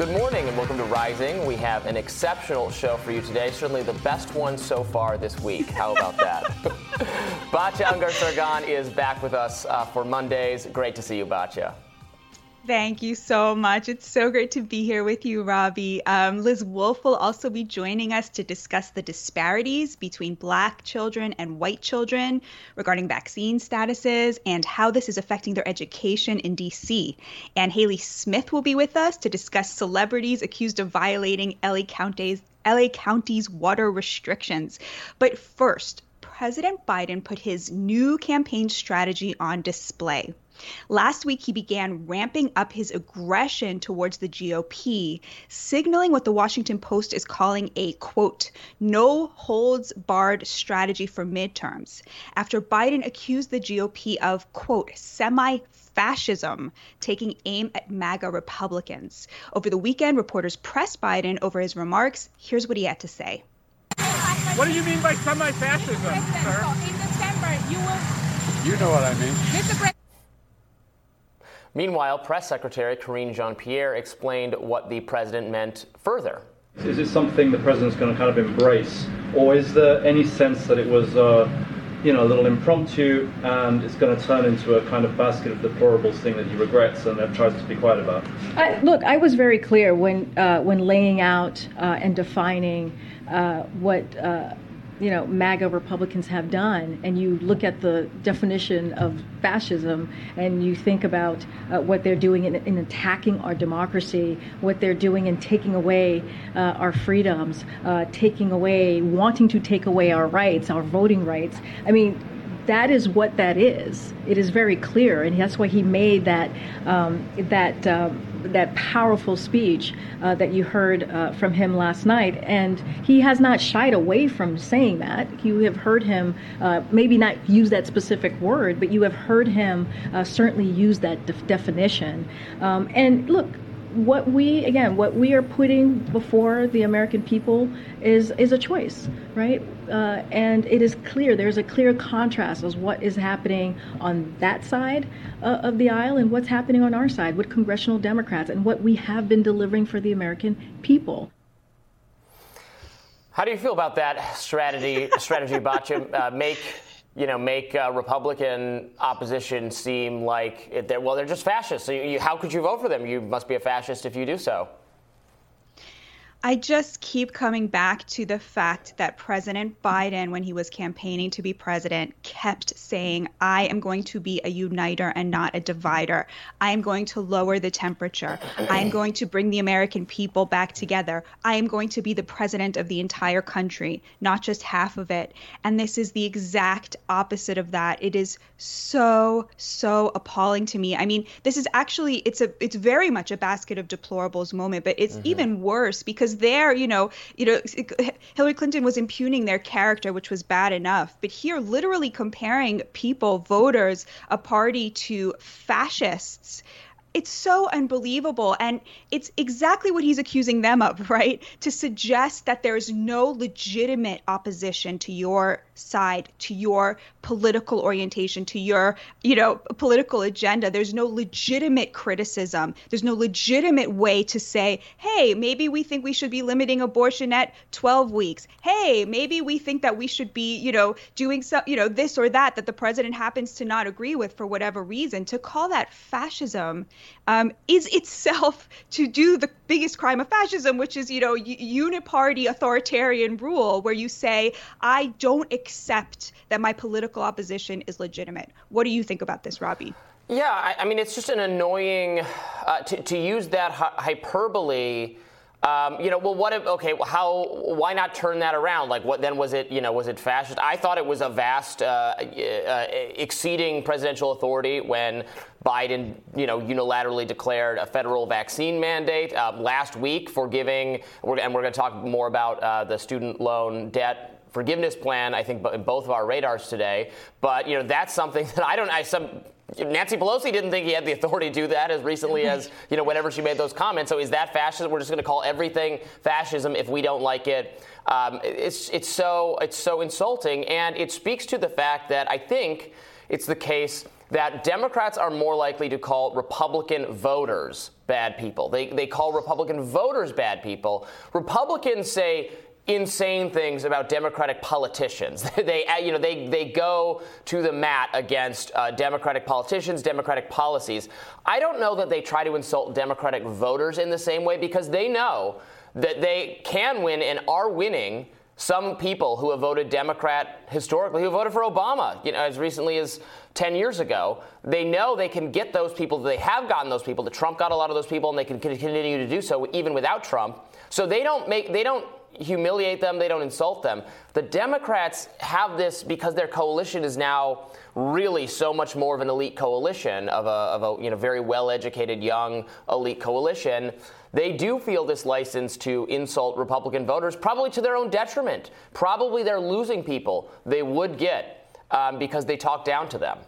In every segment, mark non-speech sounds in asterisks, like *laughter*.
Good morning and welcome to Rising. We have an exceptional show for you today, certainly the best one so far this week. How about that? *laughs* Batya Ungar Sargon is back with us uh, for Mondays. Great to see you, Batya. Thank you so much. It's so great to be here with you, Robby. Um, Liz Wolfe will also be joining us to discuss the disparities between Black children and white children regarding vaccine statuses and how this is affecting their education in DC. And Haley Smith will be with us to discuss celebrities accused of violating LA County's, LA County's water restrictions. But first, President Biden put his new campaign strategy on display. Last week, he began ramping up his aggression towards the GOP, signaling what the Washington Post is calling a quote, no holds barred strategy for midterms, after Biden accused the GOP of quote, semi fascism, taking aim at MAGA Republicans. Over the weekend, reporters pressed Biden over his remarks. Here's what he had to say. What do you mean by semi fascism, sir? In December, you will. You know what I mean. Mr. Meanwhile, Press Secretary Karine Jean Pierre explained what the president meant further. Is it something the president's going to kind of embrace, or is there any sense that it was, uh, you know, a little impromptu and it's going to turn into a kind of basket of deplorables thing that he regrets and tries to be quiet about? I, look, I was very clear when uh, when laying out uh, and defining uh, what uh, you know MAGA Republicans have done, and you look at the definition of fascism, and you think about uh, what they're doing in, in, attacking our democracy, what they're doing in taking away uh, our freedoms, uh, taking away, wanting to take away our rights, our voting rights. I mean, that is what that is. It is very clear, and that's why he made that um, that. Um, that powerful speech uh, that you heard uh, from him last night, and he has not shied away from saying that. You have heard him uh, maybe not use that specific word, but you have heard him uh, certainly use that def- definition. Um, and look, what we again what we are putting before the American people is is a choice, right? Uh, and it is clear there's a clear contrast as what is happening on that side uh, of the aisle and what's happening on our side with congressional Democrats and what we have been delivering for the American people. How do you feel about that strategy, strategy, *laughs* Batya? Uh, make you know, make uh, Republican opposition seem like they're, well, they're just fascists. So you, you, how could you vote for them? You must be a fascist if you do so. I just keep coming back to the fact that President Biden, when he was campaigning to be president, kept saying, I am going to be a uniter and not a divider. I am going to lower the temperature. I am going to bring the American people back together. I am going to be the president of the entire country, not just half of it. And this is the exact opposite of that. It is so, so appalling to me. I mean, this is actually, it's a, it's very much a basket of deplorables moment, but it's mm-hmm. even worse because because there, you know, you know, Hillary Clinton was impugning their character, which was bad enough. But here, literally comparing people, voters, a party to fascists it's so unbelievable. And it's exactly what he's accusing them of *laughs* right? To suggest that there's no legitimate opposition to your side to your political orientation to your you know political agenda. There's no legitimate criticism. There's no legitimate way to say hey maybe we think we should be limiting abortion at 12 weeks. Hey maybe we think that we should be you know doing some you know this or that that the president happens to not agree with for whatever reason. To call that fascism um, is itself to do the biggest crime of fascism, which is, you know, uniparty authoritarian rule, where you say, I don't accept that my political opposition is legitimate. What do you think about this, Robby? Yeah, I, I mean, it's just an annoying uh, to, to use that hyperbole um, you know, well, what? If, okay, how? Why not turn that around? Like, what then? Was it? You know, was it fascist? I thought it was a vast, uh, uh, exceeding presidential authority when Biden, you know, unilaterally declared a federal vaccine mandate um, last week for giving. and we're going to talk more about uh, the student loan debt forgiveness plan. I think in both of our radars today. But you know, that's something *laughs* that I don't. I some Nancy Pelosi didn't think he had the authority to do that as recently as *laughs* you know whenever she made those comments. So is that fascism? We're just going to call everything fascism if we don't like it. Um, it's it's so it's so insulting, and it speaks to the fact that I think it's the case that Democrats are more likely to call Republican voters bad people. They, they call Republican voters bad people. Republicans say insane things about Democratic politicians. *laughs* they, you know, they, they go to the mat against uh, Democratic politicians, Democratic policies. I don't know that they try to insult Democratic voters in the same way because they know that they can win and are winning some people who have voted Democrat historically, who voted for Obama, you know, as recently as 10 years ago, they know they can get those people. They have gotten those people. That Trump got a lot of those people, and they can continue to do so even without Trump. So they don't make they don't humiliate them. They don't insult them. The Democrats have this because their coalition is now really so much more of an elite coalition of a, of a you know very well-educated young elite coalition. They do feel this license to insult Republican voters, probably to their own detriment. Probably they're losing people they would get um, because they talk down to them.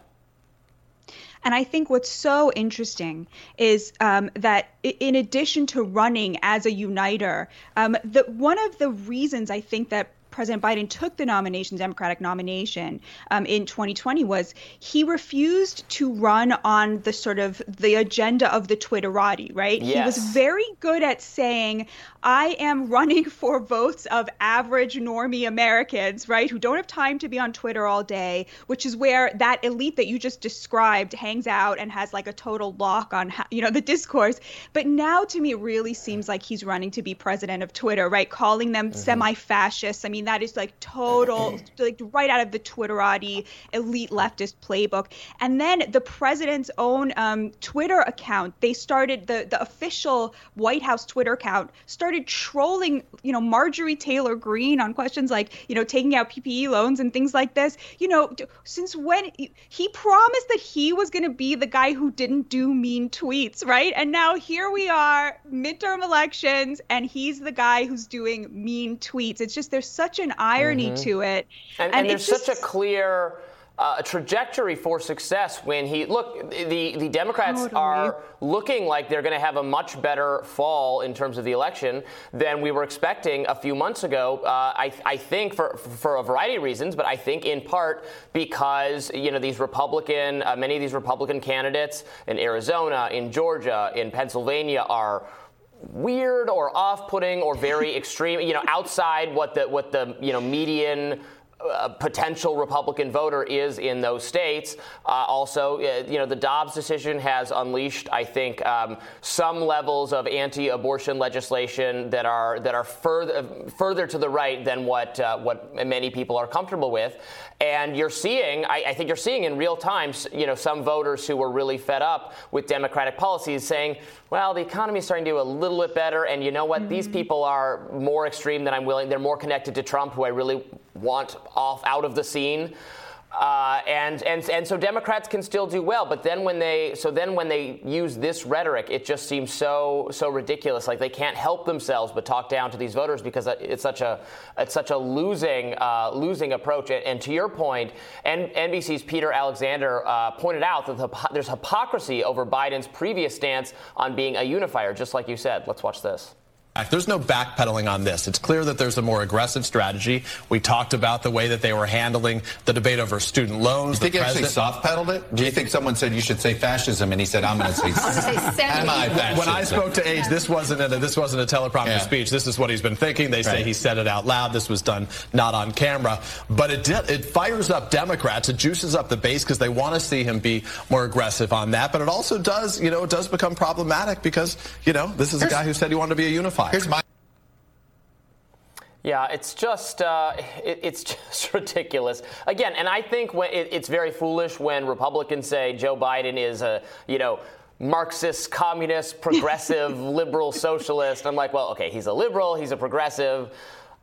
And I think what's so interesting is um, that in addition to running as a uniter, um, the, one of the reasons I think that President Biden took the nomination, Democratic nomination, um, in 2020 was he refused to run on the sort of the agenda of the Twitterati, right? Yes. He was very good at saying, I am running *laughs* for votes of average normie Americans, right, who don't have time to be on Twitter all day, which is where that elite that you just described hangs out and has like a total lock on, how, you know, the discourse. But now to me, it really seems like he's running to be president of Twitter, right? Calling them mm-hmm. semi-fascists. I mean, that is like total, like right out of the Twitterati elite leftist playbook. And then the president's own um, Twitter account, they started the the official White House Twitter account started started trolling, you know, Marjorie Taylor Greene on questions like, you know, taking out PPE loans and things like this. You know, since when he promised that he was going to be the guy who didn't do mean tweets, right? And now here we are, midterm elections, and he's the guy who's doing mean tweets. It's just there's such an irony mm-hmm. to it, and, and, and there's just, such a clear uh, a trajectory for success when he look the the Democrats totally. are looking like they're going to have a much better fall in terms of the election than we were expecting a few months ago. Uh, I, I think for for a variety of reasons, but I think in part because you know these Republican uh, many of these Republican candidates in Arizona, in Georgia, in Pennsylvania are weird or off-putting or very *laughs* extreme, you know, outside what the what the you know median a potential Republican voter is in those states. Uh, also, uh, you know, the Dobbs decision has unleashed, I think, um, some levels of anti-abortion legislation that are that are further further to the right than what uh, what many people are comfortable with. And you're seeing, I, I think, you're seeing in real time, you know, some voters who were really fed up with Democratic policies saying, "Well, the economy is starting to do a little bit better, and you know what? Mm-hmm. These people are more extreme than I'm willing. They're more connected to Trump, who I really want off out of the scene. Uh, and and and so Democrats can still do well, but then when they so then when they use this rhetoric, it just seems so so ridiculous. Like they can't help themselves but talk down to these voters because it's such a it's such a losing uh, losing approach. And, and, to your point, and NBC's Peter Alexander uh, pointed out that the, there's hypocrisy over Biden's previous stance on being a unifier, just like you said. Let's watch this. There's no backpedaling on this. It's clear that there's a more aggressive strategy. We talked about the way that they were handling the debate over student loans. Do you think he actually soft pedaled it? Do you think someone said you should say fascism and he said I'm going to say *laughs* *laughs* semi-fascism? When I spoke to Age, this wasn't a, this wasn't a teleprompter yeah. speech. This is what he's been thinking. They say right. he said it out loud. This was done not on camera, but it did, it fires up Democrats. It juices up the base because they want to see him be more aggressive on that. But it also does, you know, it does become problematic because you know this is a guy who said he wanted to be a unifier. Here's my. Yeah, it's just uh, *laughs* it, it's just *laughs* ridiculous. Again, and I think when, it, it's very foolish when Republicans say Joe Biden is a you know Marxist, communist, *laughs* progressive, liberal, socialist. I'm like, well, okay, he's a liberal, he's a progressive.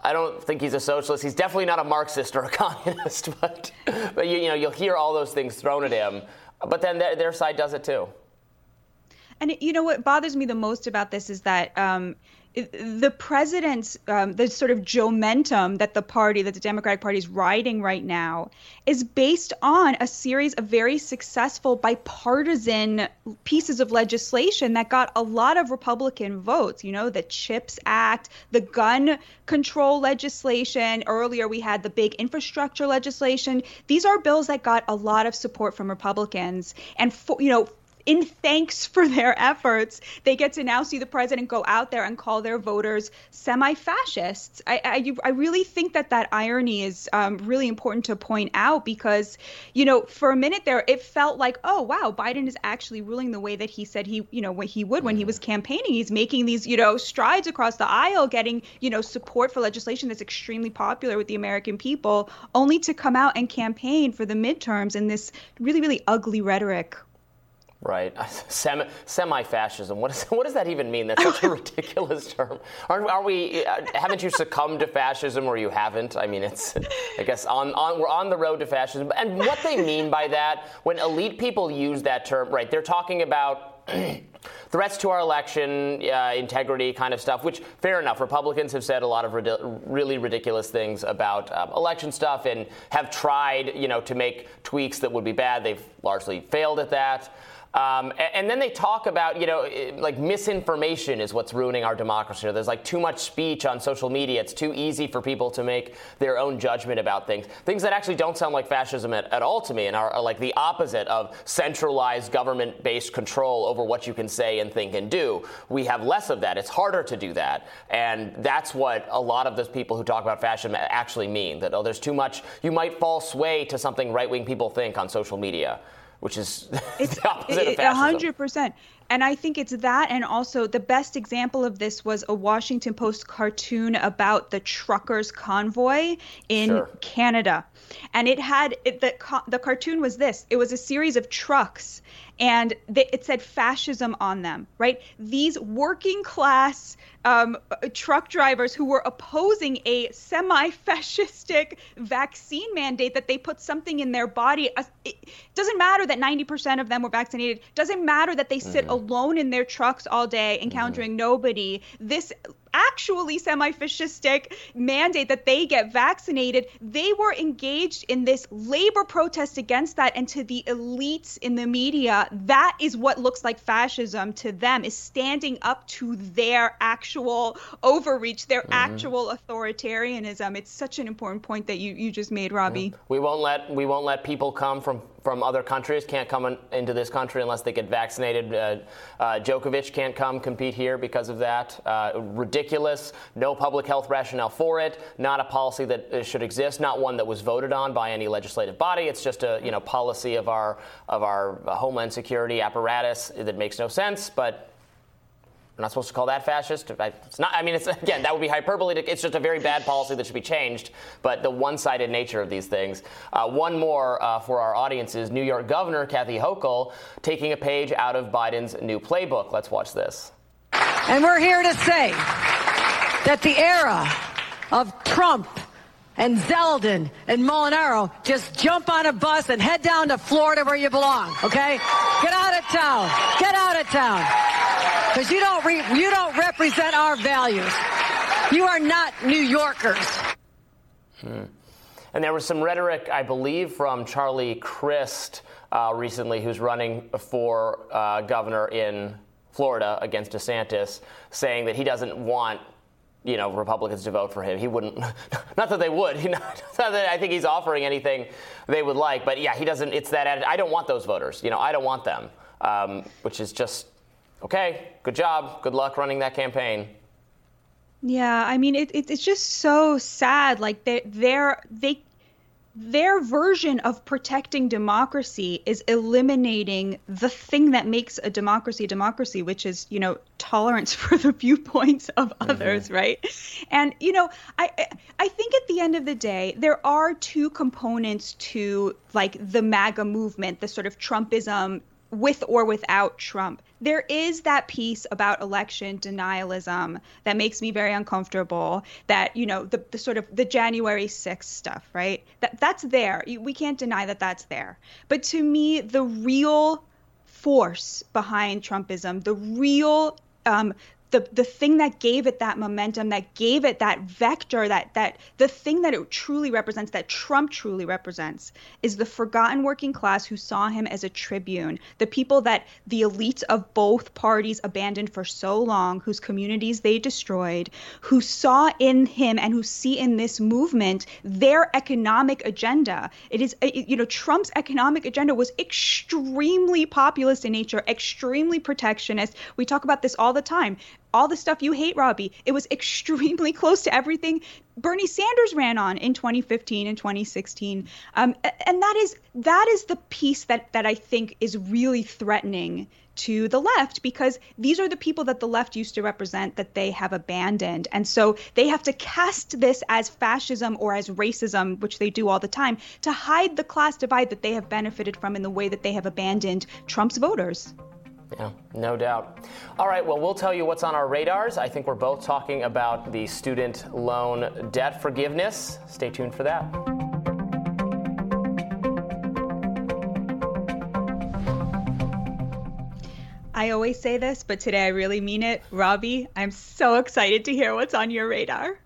I don't think he's a socialist. He's definitely not a Marxist or a communist, but but you, you know you'll hear all those things thrown at him. But then their, their side does it too. And you know what bothers me the most about this is that um, the president's um, the sort of momentum that the party that the democratic party is riding right now is based on a series of very successful bipartisan pieces of legislation that got a lot of republican votes. You know the chips act the gun control legislation. Earlier we had the big infrastructure legislation. These are bills that got a lot of support from republicans. And for, you know in thanks for their efforts, they get to now see the president go out there and call their voters semi-fascists. I, I, I really think that that irony is um, really important to point out because, you know, for a minute there, it felt like, oh wow, Biden is actually ruling the way that he said he, you know, what he would when he was campaigning. He's making these, you know, strides across the aisle, getting, you know, support for legislation that's extremely popular with the American people, only to come out and campaign for the midterms in this really, really ugly rhetoric Right. *laughs* Semi, semi-fascism. What, is, *laughs* what does that even mean? That's such a *laughs* ridiculous term. Aren't, are we, uh, haven't you succumbed to fascism or you haven't? I mean, it's, I guess, on, on, we're on the road to fascism. And what they mean by that, when elite people use that term, right, they're talking about *clears throat* threats to our election uh, integrity kind of stuff, which, fair enough, Republicans have said a lot of really ridiculous things about um, election stuff and have tried, you know, to make tweaks that would be bad. They've largely failed at that. Um, and, and, then they talk about, you know, like misinformation is what's ruining our democracy. There's like too much speech on social media. It's too easy for people to make their own judgment about things. Things that actually don't sound like fascism at, at all to me and are, are, like the opposite of centralized government based control over what you can say and think and do. We have less of that. It's harder to do that. And that's what a lot of those people who talk about fascism actually mean that, oh, there's too much, you might fall sway to something right wing people think on social media which is *laughs* it's, the opposite it, of fascism. 100%. And I think it's that, and also the best example of this was a Washington Post cartoon about the truckers' convoy in sure. Canada. And it had it, the, the cartoon was this it was a series of trucks, and they, it said fascism on them, right? These working class um, truck drivers who were opposing a semi-fascistic vaccine mandate that they put something in their body. It doesn't matter that 90% of them were vaccinated. Doesn't matter that they sit mm-hmm. alone in their trucks all day encountering mm-hmm. nobody. This actually semi-fascistic mandate that they get vaccinated. They were engaged in this labor protest against that and to the elites in the media. That is what looks like fascism to them is standing up to their actual overreach their mm-hmm. actual authoritarianism. It's such an important point that you, you just made robbie. We won't let we won't let people come from from other countries can't come in, into this country unless they get vaccinated. Uh, uh, Djokovic can't come compete here because of that. Uh, ridiculous. No public health rationale for it. Not a policy that uh, should exist. Not one that was voted on by any legislative body. It's just a you know policy of our of our homeland security apparatus that makes no sense. But we're not supposed to call that fascist. It's not. I mean, it's again that would be hyperbole. It's just a very bad policy that should be changed. But the one-sided nature of these things. Uh, one more uh, for our audiences: New York Governor Kathy Hochul taking a page out of Biden's new playbook. Let's watch this. And we're here to say that the era of Trump and Zeldin and Molinaro just jump on a bus and head down to Florida where you belong, okay? Get out of town. Get out of town. Because you don't re- you don't represent our values. You are not New Yorkers. Hmm. And there was some rhetoric, I believe, from Charlie Crist uh, recently, who's running for uh, governor in Florida against DeSantis, saying that he doesn't want you know Republicans to vote for him. He wouldn't. *laughs* Not that they would. *laughs* Not that I think he's offering anything they would like. But yeah, he doesn't. It's that. I don't want those voters. You know, I don't want them. Um, which is just okay. Good job. Good luck running that campaign. Yeah, I mean, it, it, it's just so sad. Like they they're they their version of protecting democracy is eliminating the thing that makes a democracy a democracy which is you know tolerance *laughs* for the viewpoints of mm-hmm. others right and you know i i think at the end of the day there are two components to like the maga movement the sort of trumpism with or without Trump. There is that piece about election denialism that makes me very uncomfortable. That you know the, the sort of the January 6th stuff, right? That that's there. We can't deny that that's there. But to me, the real force behind Trumpism, the real um, the the thing that gave it that momentum, that gave it that vector, that that the thing that it truly represents, that Trump truly represents, is the forgotten working class who saw him as a tribune, the people that the elites of both parties abandoned for so long, whose communities they destroyed, who saw in him and who see in this movement their economic agenda. It is, you know, Trump's economic agenda was extremely populist in nature, extremely protectionist. We talk about this all the time all the stuff you hate, Robby. it was extremely *laughs* close to everything Bernie Sanders ran on in 2015 and 2016. Um, and that is that is the piece that that I think is really threatening to the left because these are the people that the left used to represent that they have abandoned. And so they have to cast this as fascism or as racism, which they do all the time, to hide the class divide that they have benefited from in the way that they have abandoned Trump's voters. Yeah, no doubt. All right, well, we'll tell you what's on our radars. I think we're both talking about the student loan debt forgiveness. Stay tuned for that. I always say this, but today I really mean it. Robby, I'm so excited to hear what's on your radar.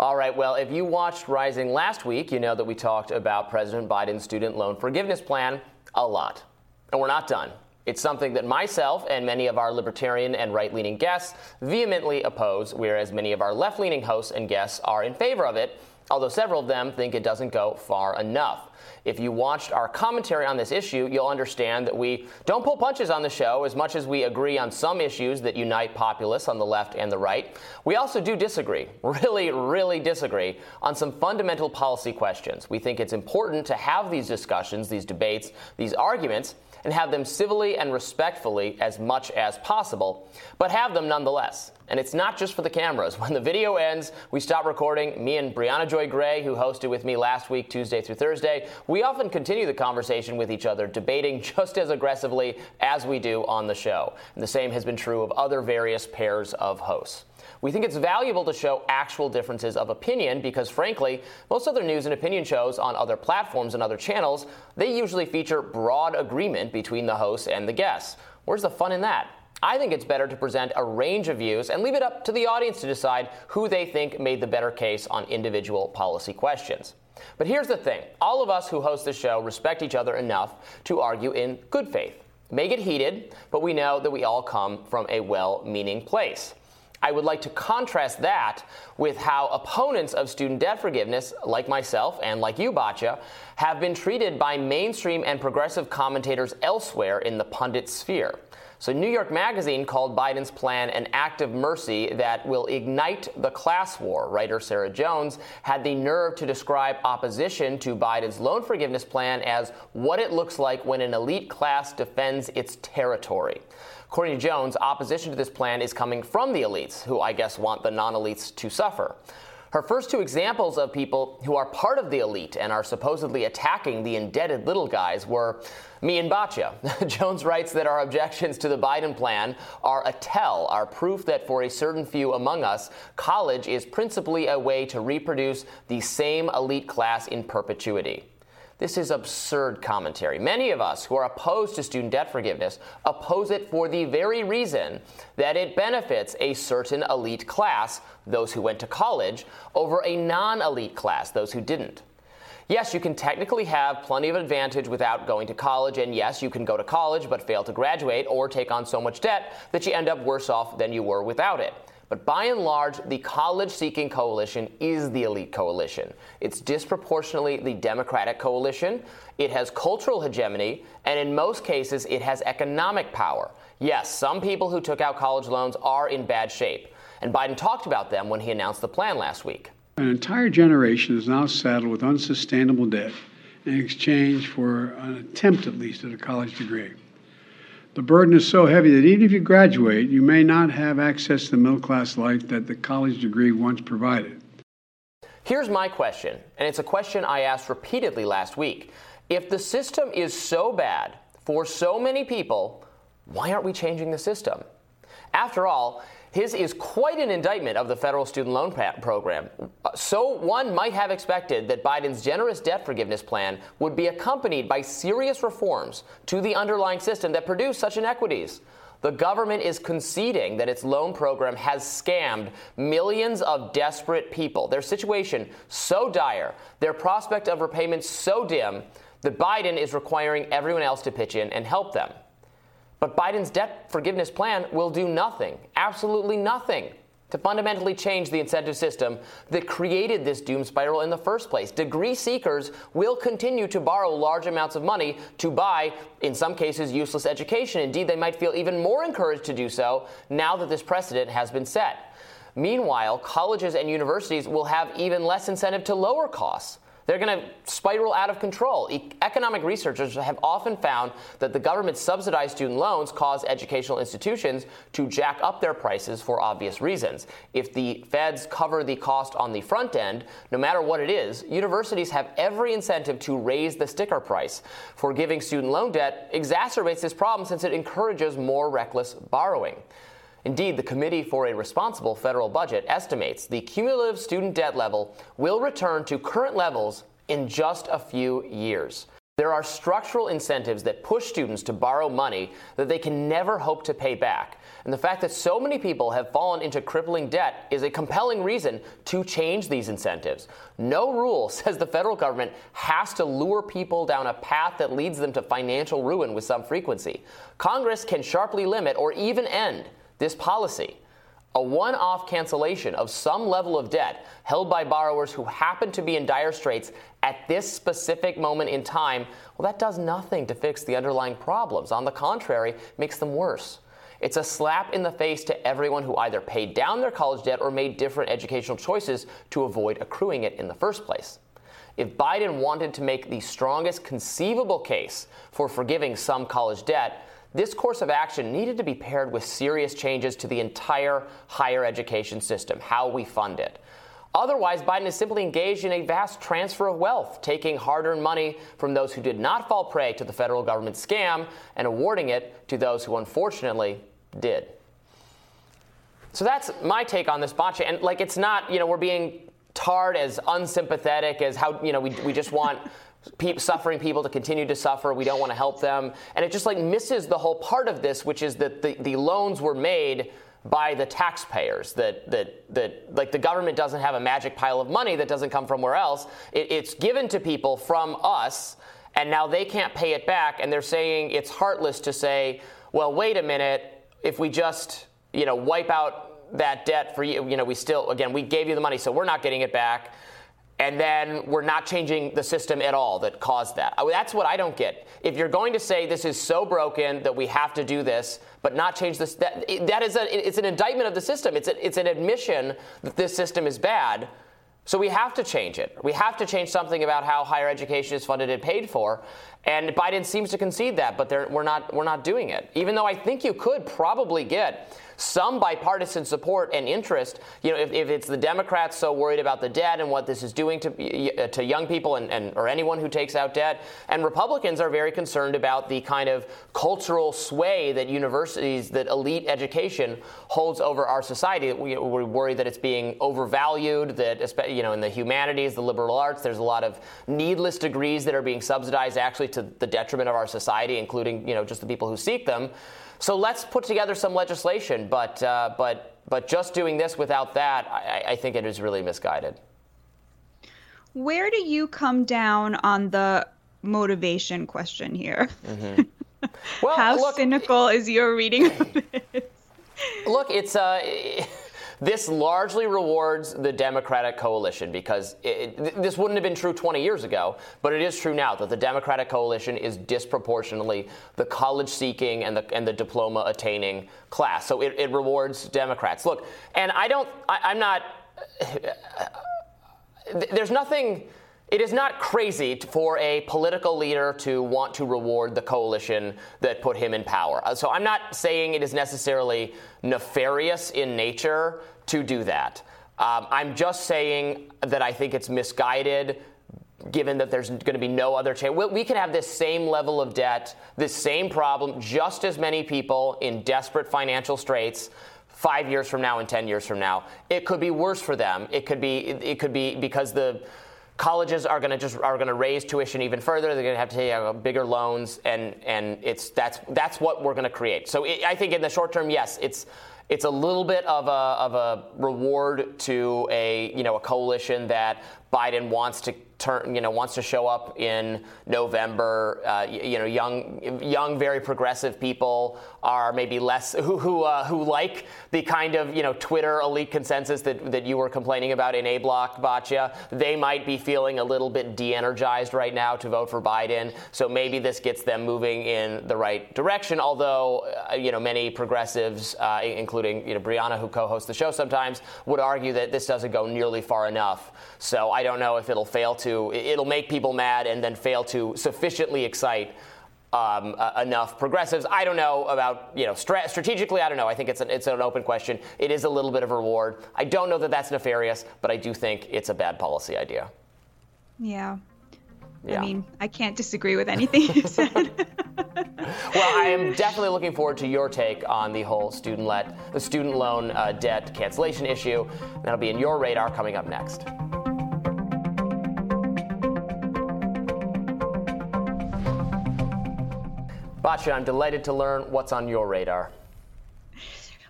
All right, well, if you watched Rising last week, you know that we talked about President Biden's student loan forgiveness plan a lot. And we're not done. It's something that myself and many of our libertarian and right leaning guests vehemently oppose, whereas many of our left leaning hosts and guests are in favor of it, although several of them think it doesn't go far enough. If you watched our commentary on this issue, you'll understand that we don't pull punches on the show as much as we agree on some issues that unite populists on the left and the right. We also do disagree, *laughs* really, really disagree, on some fundamental policy questions. We think it's important to have these discussions, these debates, these arguments and have them civilly and respectfully as much as possible, but have them nonetheless. And it's not just for the cameras. *laughs* When the video ends, we stop recording. Me and Briahna Joy Gray, who hosted with me last week, Tuesday through Thursday, we often continue the conversation with each other, debating *laughs* just as aggressively as we do on the show. And the same has been true of other various pairs of hosts. We think it's valuable to show actual differences of opinion because, frankly, most other news and opinion shows on other platforms and other channels, they usually feature broad agreement between the hosts and the guests. Where's the fun in that? I think it's better to present a range of views and leave it up to the audience to decide who they think made the better case on individual policy questions. But here's the thing all of us who host the show respect each other enough to argue in good faith. May get heated, but we know that we all come from a well meaning place. I would like to contrast that with how opponents of student debt forgiveness, like myself and like you, Batya, have been treated by mainstream and progressive commentators elsewhere in the pundit sphere. So, New York Magazine called Biden's plan an act of mercy that will ignite the class war. Writer Sarah Jones had the nerve to describe opposition to Biden's loan forgiveness plan as what it looks like when an elite class defends its territory. According to Jones, opposition to this plan is coming from the elites, who I guess want the non elites to suffer. Her first two examples of people who are part of the elite and are supposedly attacking the indebted little guys were me and Batya. *laughs* Jones writes that our objections to the Biden plan are a tell, are proof that for a certain few among us, college is principally a way to reproduce the same elite class in perpetuity. This is absurd commentary. Many of us who are opposed to student debt forgiveness oppose it for the very reason that it benefits a certain elite class, those who went to college, over a non elite class, those who didn't. Yes, you can technically have plenty of advantage without going to college, and yes, you can go to college but fail to graduate or take on so much debt that you end up worse off than you were without it. But by and large, the college seeking coalition is the elite coalition. It's disproportionately the Democratic coalition. It has cultural hegemony, and in most cases, it has economic power. Yes, some people who took out college loans are in bad shape. And Biden talked about them when he announced the plan last week. An entire generation is now saddled with unsustainable debt in exchange for an attempt, at least, at a college degree. The burden is so heavy that even if you graduate, you may not have access to the middle class life that the college degree once provided. Here's my question, and it's a question I asked repeatedly last week. If the system is so bad for so many people, why aren't we changing the system? After all, his is quite an indictment of the federal student loan program. So one might have expected that Biden's generous debt forgiveness plan would be accompanied by serious reforms to the underlying system that produced such inequities, The government is conceding that its loan program has scammed millions of desperate people. Their situation so dire, their prospect of repayment so dim, that Biden is requiring everyone else to pitch in and help them. But Biden's debt forgiveness plan will do nothing, absolutely nothing, to fundamentally change the incentive system that created this doom spiral in the first place. Degree seekers will continue to borrow large amounts of money to buy, in some cases, useless education. Indeed, they might feel even more encouraged to do so now that this precedent has been set. Meanwhile, colleges and universities will have even less incentive to lower costs. They're going to spiral out of control. E- economic researchers have often found that the government subsidized student loans cause educational institutions to jack up their prices for obvious reasons. If the feds cover the cost on the front end, no matter what it is, universities have every incentive to raise the sticker price. Forgiving student loan debt exacerbates this problem since it encourages more reckless borrowing. Indeed, the Committee for a Responsible Federal Budget estimates the cumulative student debt level will return to current levels in just a few years. There are structural incentives that push students to borrow money that they can never hope to pay back. And the fact that so many people have fallen into crippling debt is a compelling reason to change these incentives. No rule *laughs* says the federal government has to lure people down a path that leads them to financial ruin with some frequency. Congress can sharply limit or even end this policy, a one off cancellation of some level of debt held by borrowers who happen to be in dire straits at this specific moment in time, well, that does nothing to fix the underlying problems. On the contrary, makes them worse. It's a slap in the face to everyone who either paid down their college debt or made different educational choices to avoid accruing it in the first place. If Biden wanted to make the strongest conceivable case for forgiving some college debt, this course of action needed to be paired with serious changes to the entire higher education system, how we fund it. Otherwise, Biden is simply engaged in a vast transfer of wealth, taking hard earned money from those who did not fall prey to the federal government scam and awarding it to those who unfortunately did. So that's my take on this Batya. And like, it's not, you know, we're being tarred as unsympathetic as how, you know, we, we just want pe- suffering people to continue to suffer. We don't want to help them. And it just like misses the whole part of this, which is that the, the loans were made by the taxpayers that that that like the government doesn't have a magic pile of money that doesn't come from where else it, it's given to people from us and now they can't pay it back and they're saying it's heartless to say well wait a minute if we just you know wipe out that debt for you you know we still again we gave you the money so we're not getting it back and then we're not changing the system at all that caused that. That's what I don't get. If you're going to say this is so broken that we have to do this, but not change this, that, that is a, it's an indictment of the system. It's, a, it's an admission that this system is bad. So we have to change it. We have to change something about how higher education is funded and paid for. And Biden seems to concede that, but we're not, we're not doing it. Even though I think you could probably get some bipartisan support and interest. You know, if, if it's the Democrats so worried about the debt and what this is doing to to young people and, and or anyone who takes out debt, and Republicans are very concerned about the kind of cultural sway that universities, that elite education holds over our society. We, we're worried that it's being overvalued. That you know, in the humanities, the liberal arts, there's a lot of needless degrees that are being subsidized actually to the detriment of our society, including you know just the people who seek them. So let's put together some legislation, but, uh, but, but just doing this without that, I, I think it is really misguided. Where do you come down on the motivation question here? Mm-hmm. *laughs* Well, How look, cynical is your reading of this? *laughs* Look, it's uh, this largely rewards the Democratic coalition because it, this wouldn't have been true 20 years ago, but it is true now that the Democratic coalition is disproportionately the college seeking and the, and the diploma attaining class. So it, it rewards Democrats. Look, and I don't, I, I'm not, *sighs* there's nothing it is not crazy for a political leader to want to reward the coalition that put him in power. Uh, so I'm not saying it is necessarily nefarious in nature to do that. Um, I'm just saying that I think it's misguided given that there's going to be no other change. We, can have this same level of debt, this same problem, just as many people in desperate financial straits five years from now and 10 years from now. It could be worse for them. It could be, it could be because the, colleges are going to just are going to raise tuition even further. They're going to have to take bigger loans, and and it's that's that's what we're going to create. So it, I think in the short term, yes, it's it's a little bit of a, of a reward to a you know a coalition that Biden wants to turn, you know, wants to show up in November. Uh, you know, young, young, very progressive people are maybe less who who uh, who like the kind of you know Twitter elite consensus that that you were complaining about in A Block, Batya. They might be feeling a little bit de-energized right now to vote for Biden. So maybe this gets them moving in the right direction. Although uh, you know many progressives, uh, including you know Briahna, who co-hosts the show sometimes, would argue that this doesn't go nearly far enough. So I don't know if it'll fail to, it'll make people mad and then fail to sufficiently excite um, uh, enough progressives. I don't know about, you know, stra- strategically, I don't know. I think it's an, it's an open question. It is a little bit of a reward. I don't know that that's nefarious, but I do think it's a bad policy idea. Yeah. yeah. I mean, I can't disagree with anything you *laughs* said. well, I am definitely looking forward to your take on the whole student let the student loan uh, debt cancellation issue. That'll be in your radar coming up next. Batya, I'm delighted to learn what's on your radar.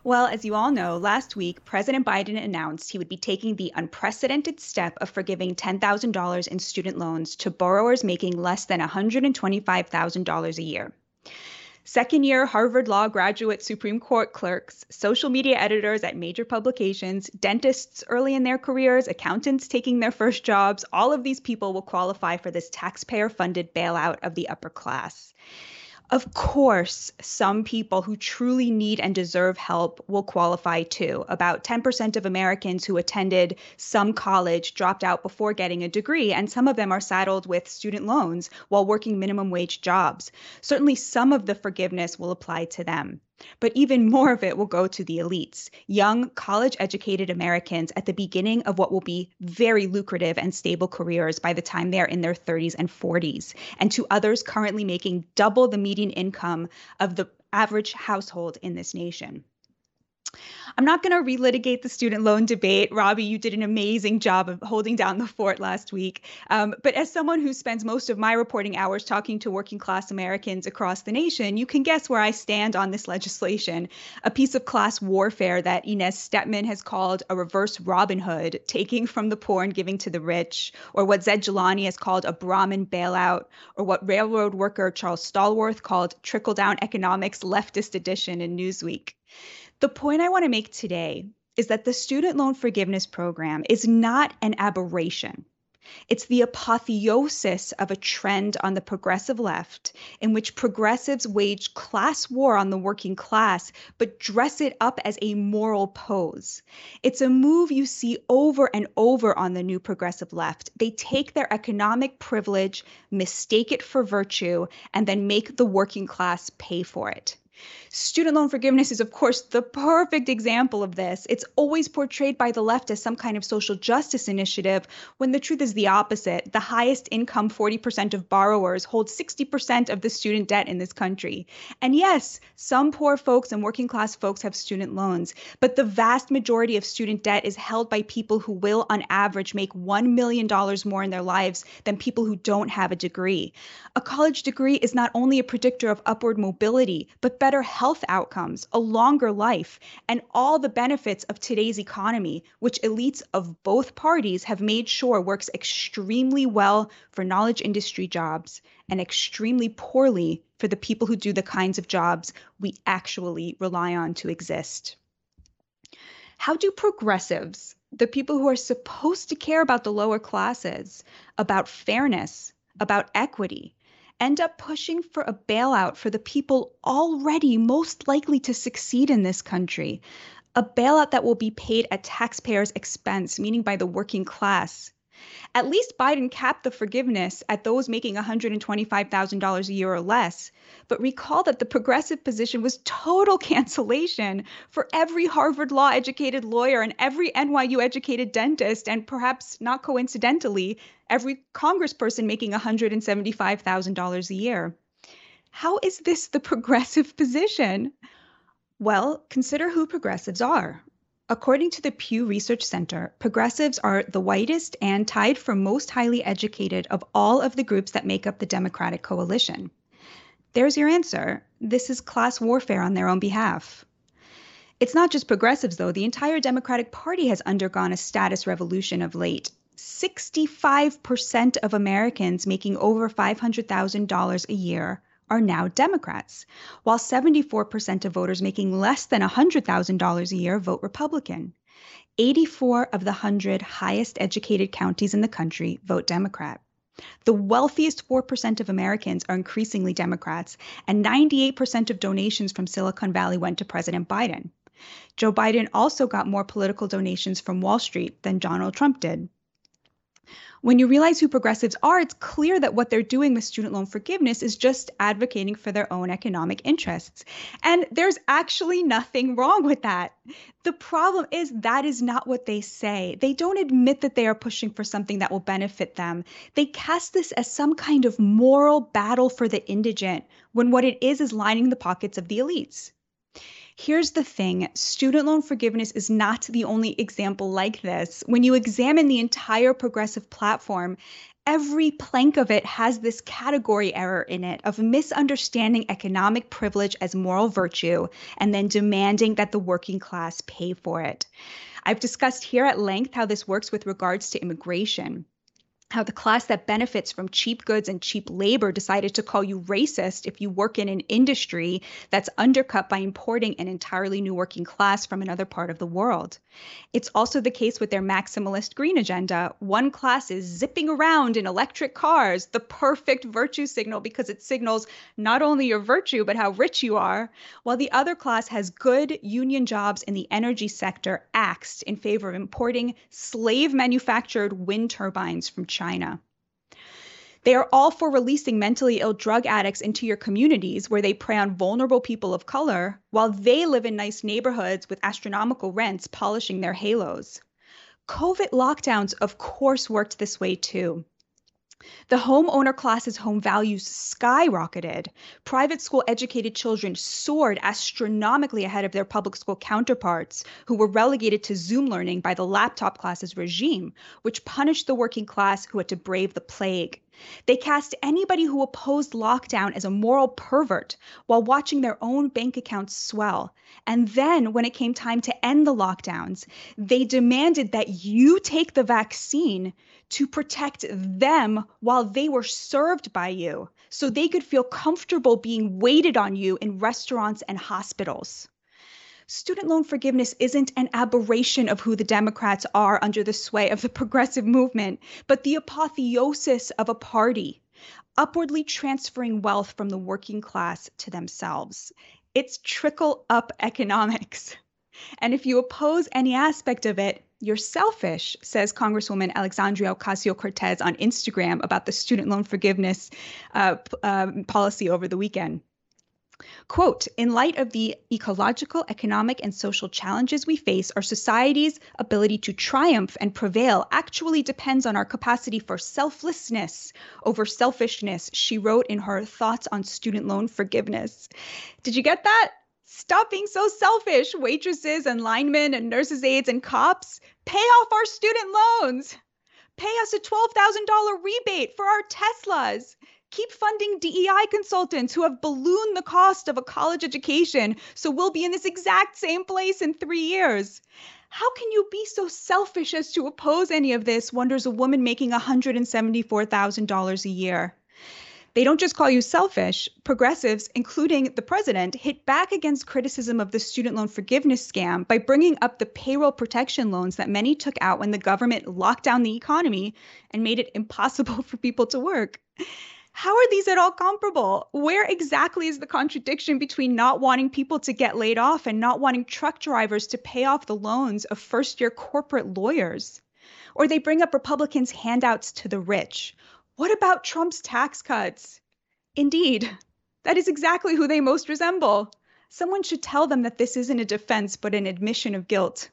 Well, as you all know, last week, President Biden announced he would be taking the unprecedented step of forgiving $10,000 in student loans to borrowers making less than $125,000 a year. Second year Harvard Law graduate Supreme Court clerks, social media editors at major publications, dentists early in their careers, accountants taking their first jobs, all of these people will qualify for this taxpayer funded bailout of the upper class. Of course, some people who truly need and deserve help will qualify too. About 10% of Americans who attended some college dropped out before getting a degree, and some of them are saddled with student loans while working minimum wage jobs. Certainly, some of the forgiveness will apply to them. But even more of it will go to the elites, young, college educated Americans at the beginning of what will be very lucrative and stable careers by the time they're in their 30s and 40s, and to others currently making double the median income of the average household in this nation. I'm not going to relitigate the student loan debate. Robby, you did an amazing job of holding down the fort last week. Um, but as someone who spends most of my reporting hours talking to working class Americans across the nation, you can guess where I stand on this legislation a piece of class warfare that Inez Stepman has called a reverse Robin Hood, taking from the poor and giving to the rich, or what Zaid Jilani has called a Brahmin bailout, or what railroad worker Charles Stallworth called trickle down economics leftist edition in Newsweek. The point I want to make today is that the student loan forgiveness program is not an aberration. It's the apotheosis of a trend on the progressive left in which progressives wage class war on the working class, but dress it up as a moral pose. It's a move you see over and over on the new progressive left. They take their economic privilege, mistake it for virtue, and then make the working class pay for it. Student loan forgiveness is, of course, the perfect example of this. It's always portrayed by the left as some kind of social justice initiative, when the truth is the opposite. The highest income 40% of borrowers hold 60% of the student debt in this country. And yes, some poor folks and working class folks have student loans, but the vast majority of student debt is held by people who will, on average, make $1 million more in their lives than people who don't have a degree. A college degree is not only a predictor of upward mobility, but better health outcomes, a longer life, and all the benefits of today's economy, which elites of both parties have made sure works extremely well for knowledge industry jobs and extremely poorly for the people who do the kinds of jobs we actually rely on to exist. How do progressives, the people who are supposed to care about the lower classes, about fairness, about equity, end up pushing for a bailout for the people already most likely to succeed in this country. A bailout that will be paid at taxpayers' expense, meaning by the working class. At least Biden capped the forgiveness at those making $125,000 a year or less. But recall that the progressive position was total *laughs* cancellation for every Harvard law educated lawyer and every NYU educated dentist, and perhaps not coincidentally, every congressperson making $175,000 a year. How is this the *laughs* progressive position? Well, consider who progressives are According to the Pew Research Center, progressives are the whitest and tied for most highly educated of all of the groups that make up the Democratic coalition. There's your answer. This is class warfare on their own behalf. It's not just progressives, though. The entire Democratic Party has undergone a status revolution of late. 65% of Americans making over $500,000 a year are now Democrats, while 74% of voters making less than $100,000 a year vote Republican. 84 of the 100 highest educated counties in the country vote Democrat. The wealthiest 4% of Americans are increasingly Democrats, and 98% of donations from Silicon Valley went to President Biden. Joe Biden also got more political donations from Wall Street than Donald Trump did. When you realize who progressives are, it's clear that what they're doing with student loan forgiveness is just advocating for their own economic interests. And there's actually nothing wrong with that. The problem is that is not what they say. They don't admit that they are pushing for something that will benefit them. They cast this as some kind of moral battle for the indigent, when what it is is lining the pockets of the elites. Here's the thing student loan forgiveness is not the only example like this. When you examine the entire progressive platform, every plank of it has this category error in it of misunderstanding economic privilege as moral virtue and then demanding that the working class pay for it. I've discussed here at length how this works with regards to immigration how the class that benefits from cheap goods and cheap labor decided to call you racist if you work in an industry that's undercut by importing an entirely new working class from another part of the world. It's also the case with their maximalist green agenda. One class is zipping around in electric cars, the perfect virtue signal because it signals not only your virtue, but how rich you are, while the other class has good union jobs in the energy sector axed in favor of importing slave manufactured wind turbines from China. They are all for releasing mentally ill drug addicts into your communities where they prey on vulnerable people of color while they live in nice neighborhoods with astronomical rents polishing their halos. COVID lockdowns, of course, worked this way too. The homeowner class's home values skyrocketed. Private school educated children soared astronomically ahead of their public school counterparts, who were relegated to Zoom learning by the laptop classes regime, which punished the working class who had to brave the plague. They cast anybody who opposed lockdown as a moral pervert while watching their own bank accounts swell. And then, when it came time to end the lockdowns, they demanded that you take the vaccine to protect them while they were served by you so they could feel comfortable being waited on you in restaurants and hospitals. Student loan forgiveness isn't an aberration of who the Democrats are under the sway of the progressive movement, but the apotheosis of a party, upwardly transferring wealth from the working class to themselves. It's trickle up economics. And if you oppose any aspect of it, you're selfish, says Congresswoman Alexandria Ocasio Cortez on Instagram about the student loan forgiveness uh, uh, policy over the weekend. Quote In light of the ecological, economic, and social challenges we face, our society's ability to triumph and prevail actually depends on our capacity for selflessness over selfishness, she wrote in her Thoughts on Student Loan Forgiveness. Did you get that? Stop being so selfish, waitresses and linemen and nurses' aides and cops. Pay off our student loans. Pay us a $12,000 rebate for our Teslas. Keep funding DEI consultants who have ballooned the cost of a college education so we'll be in this exact same place in three years. How can you be so selfish as to oppose any of this? wonders a woman making $174,000 a year. They don't just call you selfish. Progressives, including the president, hit back against criticism of the student loan forgiveness scam by bringing up the payroll protection loans that many took out when the government locked down the economy and made it impossible *laughs* for people to work. How are these at all comparable? Where exactly is the contradiction between not wanting people to get laid off and not wanting truck drivers to pay off the loans of first year corporate lawyers? Or they bring up Republicans' handouts to the rich what about Trump's tax cuts? Indeed, that is exactly who they most resemble. Someone should tell them that this isn't a defense, but an admission of guilt.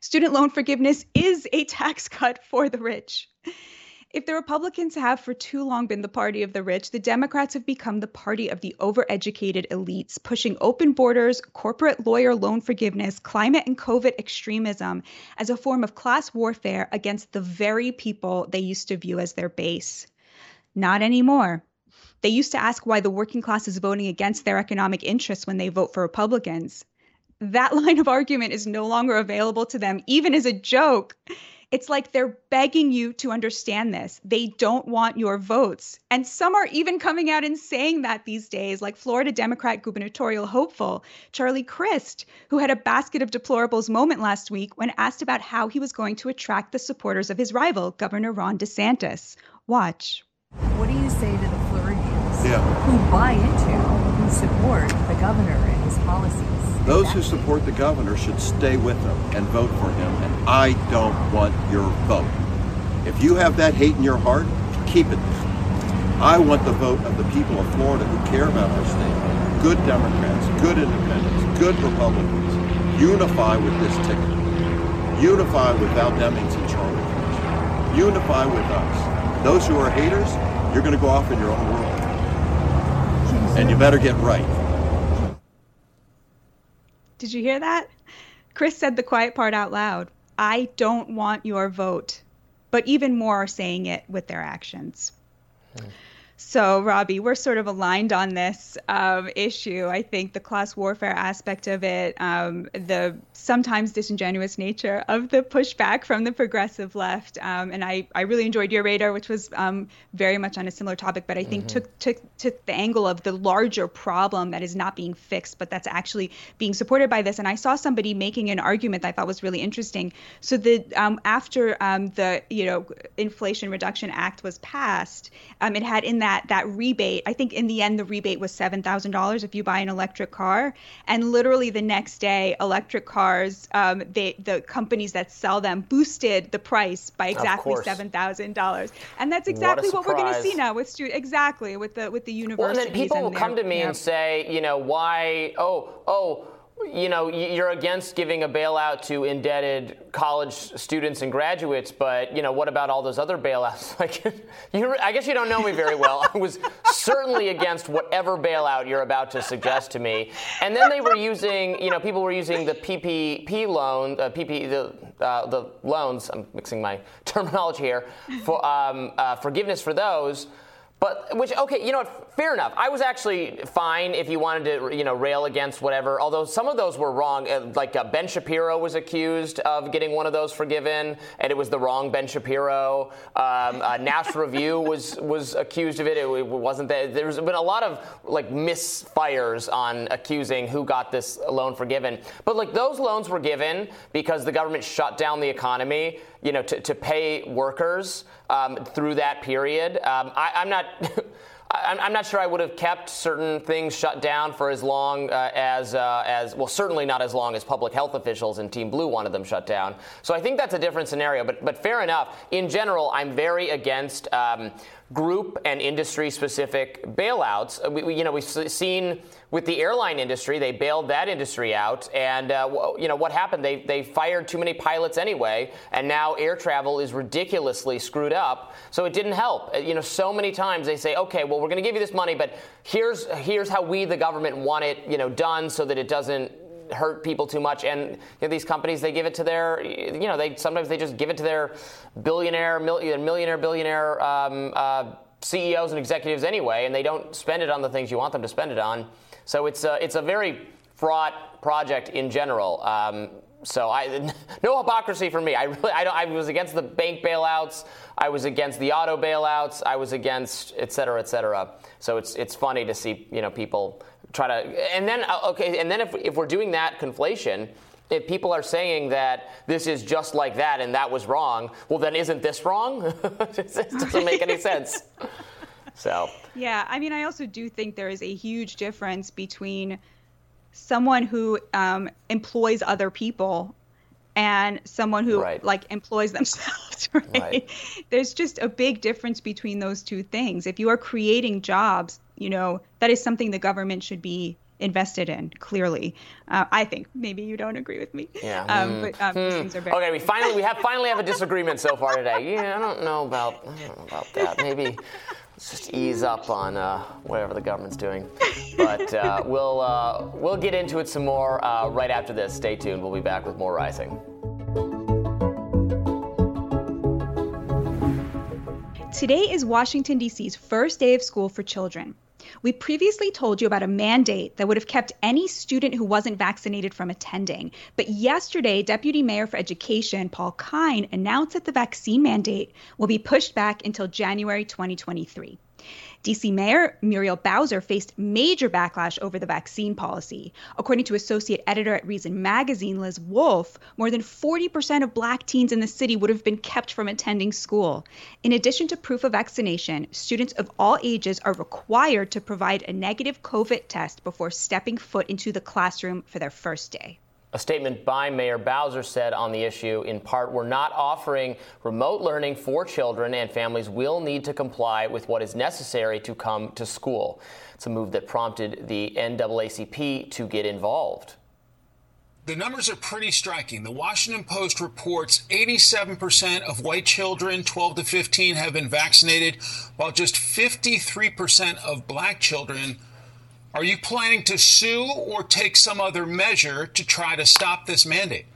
Student loan forgiveness is a *laughs* tax cut for the rich. If the Republicans have for too long been the party of the rich, the Democrats have become the party of the overeducated elites, pushing open borders, corporate lawyer loan forgiveness, climate and COVID extremism as a form of class warfare against the very people they used to view as their base. Not anymore. They used to ask why the working class is voting against their economic interests when they vote for Republicans. That *laughs* line of argument is no longer available to them, even as a joke. It's like they're begging you to understand this. They don't want your votes. And some are even coming out and saying that these days, like Florida Democrat gubernatorial hopeful Charlie Crist, who had a basket of deplorables moment last week when asked about how he was going to attract the supporters of his rival, Governor Ron DeSantis. Watch. What do you say to the Floridians yeah. who buy into, who support the governor and his policies? Those who support the governor should stay with him and vote for him, and I don't want your vote. If you have that hate in your heart, keep it. I want the vote of the people of Florida who care about our state. Good Democrats, good independents, good Republicans. Unify with this ticket. Unify with Val Demings and Charlie Crist. Unify with us. Those who are haters, you're going to go off in your own world. And you better get right. Did you hear that? Crist said the quiet part out loud. I don't want your vote. But even more are saying it with their actions. So, Robby, we're sort of aligned on this um, issue. I think the class warfare aspect of it, um, the sometimes disingenuous nature of the pushback from the progressive left, um, and I, I really enjoyed your radar, which was um, very much on a similar topic, but I think mm-hmm. took, took took the angle of the larger problem that is not being fixed, but that's actually being supported by this. And I saw somebody making an argument that I thought was really interesting. So the um, after um, the you know Inflation Reduction Act was passed, it had in that that that rebate i think in the end the rebate was $7000 if you buy an electric car and literally the next day electric cars um, they the companies that sell them boosted the price by exactly $7000 and that's exactly what, what we're going to see now with student exactly with the with the universities well, and then people will come to me and say you know why oh oh you know, you're against giving a bailout to indebted college students and graduates, but you know, what about all those other bailouts? *laughs* Like, you, I guess you don't know me very well. I was certainly against whatever bailout you're about to suggest to me. And then they were using, you know, people were using the PPP loan, uh, PP, the uh, the loans. I'm mixing my *laughs* terminology here for um, uh, forgiveness for those. But which okay, you know what? Fair enough. I was actually fine if you wanted to, you know, rail against whatever. Although some of those were wrong. Uh, like uh, Ben Shapiro was accused of getting one of those forgiven, and it was the wrong Ben Shapiro. Um, uh, Nash Review *laughs* was was accused of it. It, it wasn't that. There's been a lot of like misfires on accusing who got this loan forgiven. But like those loans were given because the government shut down the economy you know, to, to pay workers um, through that period. Um, I, am not. *laughs* I'm not sure I would have kept certain things shut down for as long uh, as, uh, as well, certainly not as long as public health officials and Team Blue wanted them shut down. So I think that's a different scenario. But, but fair enough. In general, I'm very against um, group and industry specific bailouts. Uh, we, we, you know, we've seen with the airline industry, they bailed that industry out, and uh, you know what happened? They they fired too many pilots anyway, and now air travel is ridiculously screwed up. So it didn't help. Uh, you know, so many times they say, okay, well we're going to give you this money, but here's here's how we the government want it, you know, done so that it doesn't hurt people too much. And you know, these companies, they give it to their, you know, they sometimes they just give it to their billionaire, millionaire, billionaire um, uh, CEOs and executives anyway, and they don't spend it on the things you want them to spend it on. So it's a, it's a very fraught project in general. Um, so I, *laughs* no hypocrisy for me. I really, I, I, was against the bank bailouts. I was against the auto bailouts. I was against et cetera, et cetera. So it's it's funny to see you know people try to and then uh, okay and then if if we're doing that conflation. If people are saying that this is just like that and that was wrong, well, then isn't this wrong? *laughs* it doesn't make any sense. *laughs* So. Yeah, I mean, I also do think there is a huge difference between someone who um, employs other people and someone who right. like employs themselves *laughs* right? right? there's just a big difference between those two things if you are creating jobs you know that is something the government should be invested in. Clearly, uh, I think maybe you don't agree with me. Yeah. Um, mm. but um, these things are very. Okay, we finally we have finally have a *laughs* disagreement so far today. Yeah, I don't know about I don't know about that. Maybe. Let's just ease up on uh, whatever the government's doing, but uh, we'll uh, we'll get into it some more uh, right after this. Stay tuned. We'll be back with more rising. Today is Washington, D.C.'s first day of school for children. We previously told you about a mandate that would have kept any student who wasn't vaccinated from attending. But yesterday, Deputy Mayor for Education Paul Kihn announced that the vaccine mandate will be pushed back until January 2023. DC Mayor Muriel Bowser faced major backlash over the vaccine policy. According to associate editor at Reason magazine, Liz Wolfe, more than 40% of black teens in the city would have been kept from attending school. In addition to proof of vaccination, students of all ages are required to provide a negative COVID test before stepping foot into the classroom for their first day. A statement by Mayor Bowser said on the issue, in part, we're not offering remote learning for children, and families will need to comply with what is necessary to come to school. It's a move that prompted the NAACP to get involved. The numbers are pretty striking. The Washington Post reports 87% of white children 12 to 15 have been vaccinated, while just 53% of black children are you planning to sue or take some other measure to try to stop this mandate?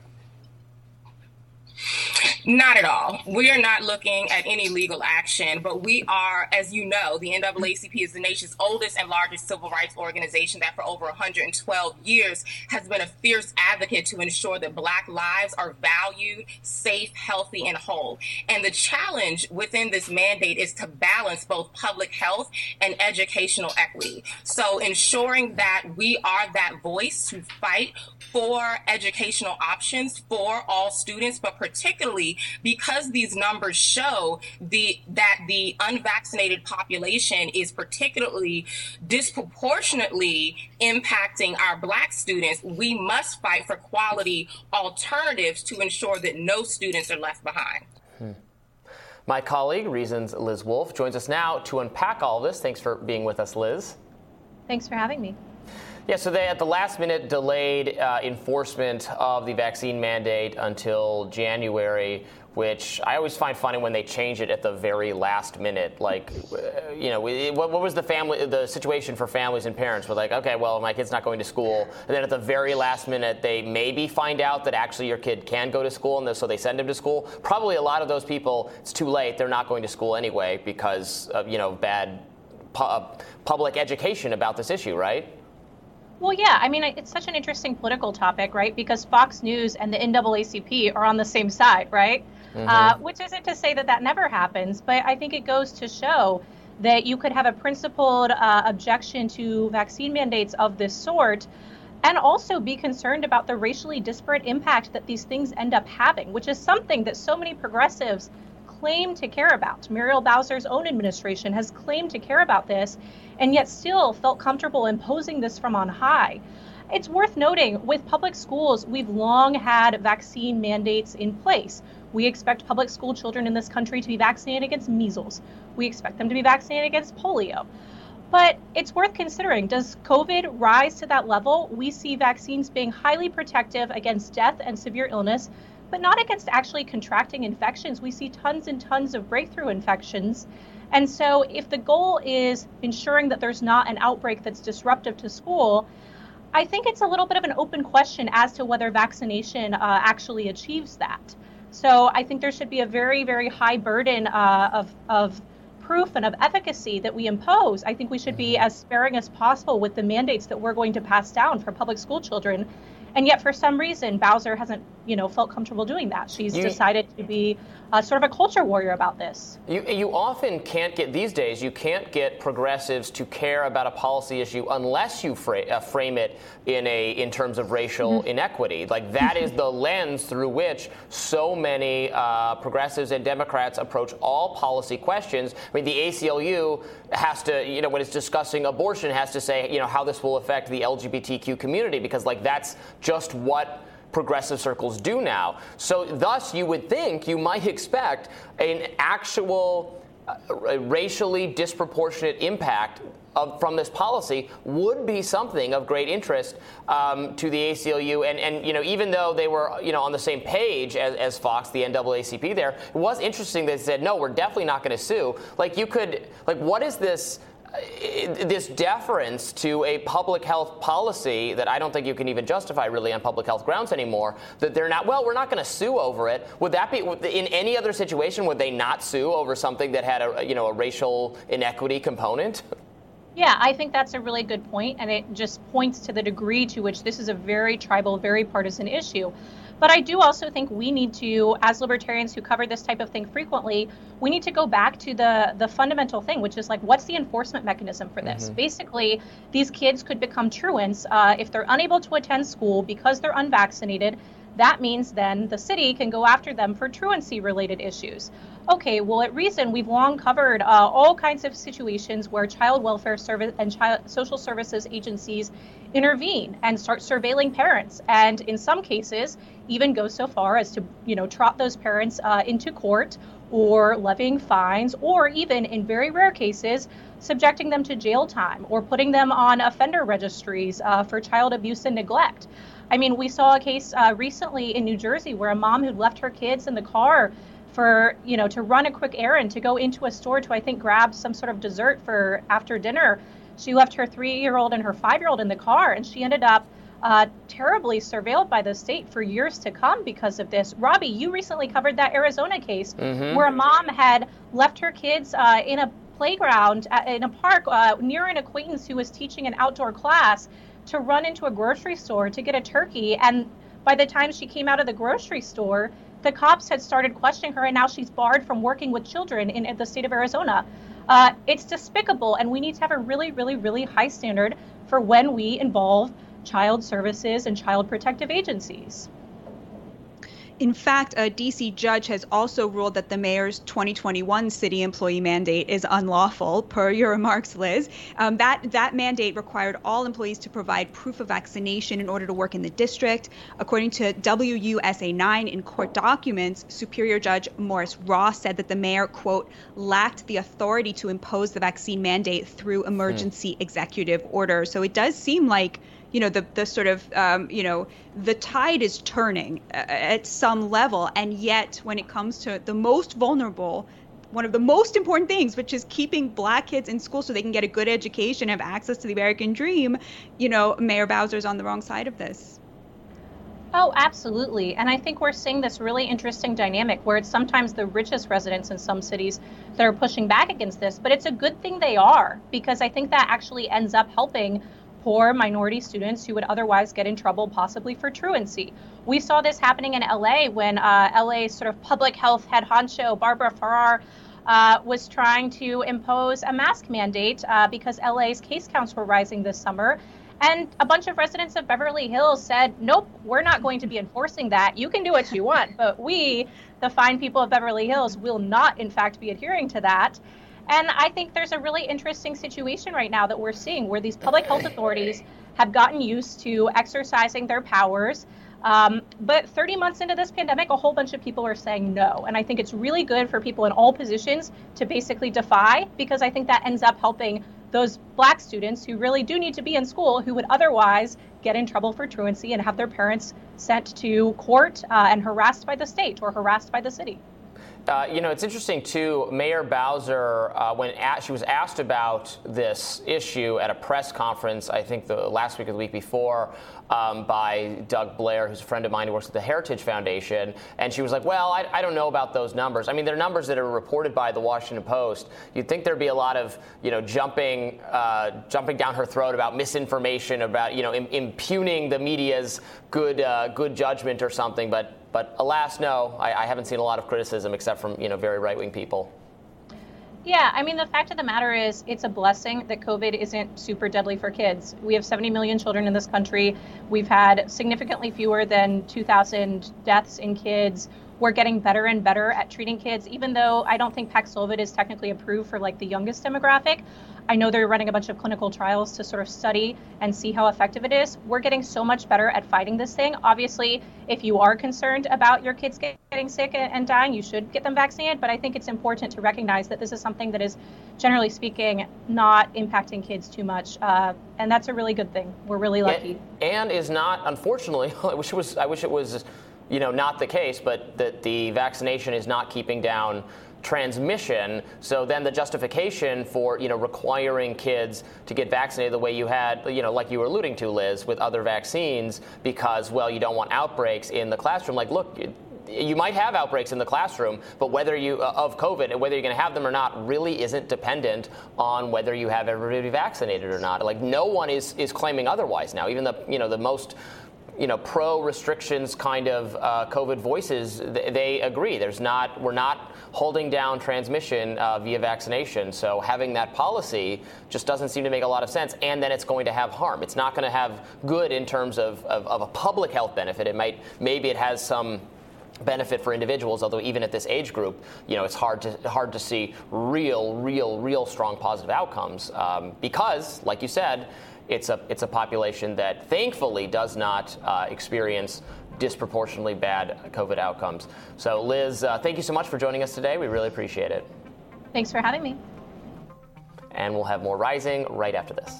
Not at all. We are not looking at any legal action, but we are, as you know, the NAACP is the nation's oldest and largest civil rights organization that for over 112 years has been a fierce advocate to ensure that Black lives are valued, safe, healthy, and whole. And the challenge within this mandate is to balance both public health and educational equity. So ensuring that we are that voice to fight for educational options for all students, but particularly because these numbers show the that the unvaccinated population is particularly disproportionately impacting our black students, we must fight for quality alternatives to ensure that no students are left behind. Hmm. My colleague, Reason's Liz Wolfe, joins us now to unpack all this. Thanks for being with us, Liz. Thanks for having me. Yeah, so they at the last minute delayed uh, enforcement of the vaccine mandate until January, which I always find funny when they change it at the very last minute. Like, uh, you know, what, what, was the family, the situation for families and parents? Were like, okay, well, my kid's not going to school, and then at the very last minute, they maybe find out that actually your kid can go to school, and so they send him to school. Probably a lot of those people, it's too late. They're not going to school anyway because of you know bad pu- uh, public education about this issue, right? Well, yeah. I mean, it's such an interesting political topic, right? Because Fox News and the NAACP are on the same side, right? Mm-hmm. Uh, which isn't to say that that never happens, but I think it goes to show that you could have a principled uh, objection to vaccine mandates of this sort and also be concerned about the racially disparate impact that these things end up having, which is something that so many progressives claim to care about. Muriel Bowser's own administration has claimed to care about this and yet still felt comfortable imposing this from on high. It's worth noting with public schools, we've long had vaccine mandates in place. We expect public school children in this country to be vaccinated against measles. We expect them to be vaccinated against polio. But it's worth considering does COVID rise to that level? We see vaccines being highly protective against death and severe illness, but not against actually contracting infections. We see tons and tons of breakthrough infections. And so, if the goal is ensuring that there's not an outbreak that's disruptive to school, I think it's a little bit of an open question as to whether vaccination uh, actually achieves that. So, I think there should be a very, very high burden uh, of, of proof and of efficacy that we impose. I think we should be as sparing as possible with the mandates that we're going to pass down for public school children and yet, for some reason, Bowser hasn't, you know, felt comfortable doing that. She's you, decided to be uh, sort of a culture warrior about this. You, you often can't get these days. You can't get progressives to care about a policy issue unless you fra- uh, frame it in a in terms of racial mm-hmm. inequity. Like that is the lens through which so many uh, progressives and Democrats approach all policy questions. I mean, the ACLU has to, you know, when it's discussing abortion, has to say, you know, how this will affect the LGBTQ community because, like, that's just what progressive circles do now. So, thus, you would think you might expect an actual a racially disproportionate impact of, from this policy would be something of great interest um, to the ACLU. And, and, you know, even though they were, you know, on the same page as, as Fox, the NAACP there, it was interesting they said, no, we're definitely not going to sue. Like, you could, like, what is this? Uh, this deference to a public health policy that I don't think you can even justify really on public health grounds anymore. That they're not, well, we're not going to sue over it. Would that be, in any other situation, would they not sue over something that had a, you know, a racial inequity component? Yeah, I think that's a really good point, and it just points to the degree to which this is a very tribal, very partisan issue. But I do also think we need to, as libertarians who cover this type of thing frequently, we need to go back to the the fundamental thing, which is like, what's the enforcement mechanism for this? Mm-hmm. Basically, these kids could become truants uh, if they're unable to attend school because they're unvaccinated. That means then the city can go after them for truancy related issues. Okay, well, at Reason, we've long covered uh, all kinds of situations where child welfare service and child social services agencies intervene and start surveilling parents, and in some cases, even go so far as to, you know, trot those parents uh, into court or levying fines, or even in very rare cases, subjecting them to jail time or putting them on offender registries uh, for child abuse and neglect. I mean, we saw a case uh, recently in New Jersey where a mom who'd left her kids in the car for you know to run a quick errand to go into a store to I think grab some sort of dessert for after dinner. She left her three-year-old and her five-year-old in the car, and she ended up uh, terribly surveilled by the state for years to come because of this. Robby, you recently covered that Arizona case mm-hmm. where a mom had left her kids uh, in a playground at, uh, in a park uh, near an acquaintance who was teaching an outdoor class to run into a grocery store to get a turkey and by the time she came out of the grocery store the cops had started questioning her, and now she's barred from working with children in, in the state of Arizona. Uh, it's despicable, and we need to have a really, really, really high standard for when we involve child services and child protective agencies. In fact, a DC judge has also ruled that the mayor's 2021 city employee mandate is unlawful, per your remarks, Liz. Um, that that mandate required all employees to provide proof of vaccination in order to work in the district. According to WUSA 9 in court documents, Superior Judge Maurice Ross said that the mayor quote lacked the authority to impose the vaccine mandate through emergency mm. executive order. So it does seem like you know the the sort of um, you know the tide is turning at some level, and yet when it comes to the most vulnerable, one of the most important things, which is keeping black kids in school so they can get a good education, have access to the American dream, you know, Mayor Bowser's on the wrong side of this. Oh, absolutely. And I think we're seeing this really interesting dynamic where it's sometimes the richest residents in some cities that are pushing back against this, but it's a good thing they are because I think that actually ends up helping poor minority students who would otherwise get in trouble, possibly for truancy. We saw this happening in LA when uh, LA's sort of public health head honcho, Barbara Ferrer, uh, was trying to impose a mask mandate uh, because LA's case counts were rising this summer. And a bunch of residents of Beverly Hills said, nope, we're not going to be enforcing that. You can do what you want, but we, the fine people of Beverly Hills, will not, in fact, be adhering to that. And I think there's a really interesting situation right now that we're seeing where these public health authorities have gotten used to exercising their powers. Um, but 30 months into this pandemic, a whole bunch of people are saying no. And I think it's really good for people in all positions to basically defy because I think that ends up helping those black students who really do need to be in school who would otherwise get in trouble for truancy and have their parents sent to court uh, and harassed by the state or harassed by the city. Uh, you know, it's interesting too. Mayor Bowser, uh, when at, she was asked about this issue at a press conference, I think the last week or the week before, um, by Doug Blair, who's a friend of mine who works at the Heritage Foundation, and she was like, "Well, I, I don't know about those numbers. I mean, they're numbers that are reported by the Washington Post. You'd think there'd be a lot of, you know, jumping, uh, jumping down her throat about misinformation, about, you know, Im- impugning the media's good, uh, good judgment or something, but." But alas, no, I, I haven't seen a lot of criticism except from you know very right wing people. Yeah, I mean, the fact of the matter is, it's a blessing that COVID isn't super deadly for kids. We have 70 million children in this country. We've had significantly fewer than 2,000 deaths in kids. We're getting better and better at treating kids, even though I don't think Paxlovid is technically approved for like the youngest demographic. I know they're running a bunch of clinical trials to sort of study and see how effective it is. We're getting so much better at fighting this thing. Obviously, if you are concerned about your kids getting sick and dying, you should get them vaccinated. But I think it's important to recognize that this is something that is, generally speaking, not impacting kids too much, uh, and that's a really good thing. We're really lucky. And, and is not, unfortunately, *laughs* I wish it was. I wish it was, you know, not the case, but that the vaccination is not keeping down transmission. So then the justification for you know requiring kids to get vaccinated the way you had, you know, like you were alluding to, Liz, with other vaccines, because well, you don't want outbreaks in the classroom. Like, look. You might have outbreaks in the classroom, but whether you uh, of COVID and whether you're going to have them or not really isn't dependent on whether you have everybody vaccinated or not. Like no one is is claiming otherwise now. Even the you know the most you know, pro restrictions kind of uh, COVID voices, they, they, agree. There's not, we're not holding down transmission uh, via vaccination. So having that policy just doesn't seem to make a lot of sense. And then it's going to have harm. It's not going to have good in terms of, of, of a public health benefit. It might, maybe it has some benefit for individuals although even at this age group you know it's hard to hard to see real real real strong positive outcomes um, because like you said it's a it's a population that thankfully does not uh, experience disproportionately bad COVID outcomes. So, Liz, uh, thank you so much for joining us today. We really appreciate it. Thanks for having me. And we'll have more Rising right after this.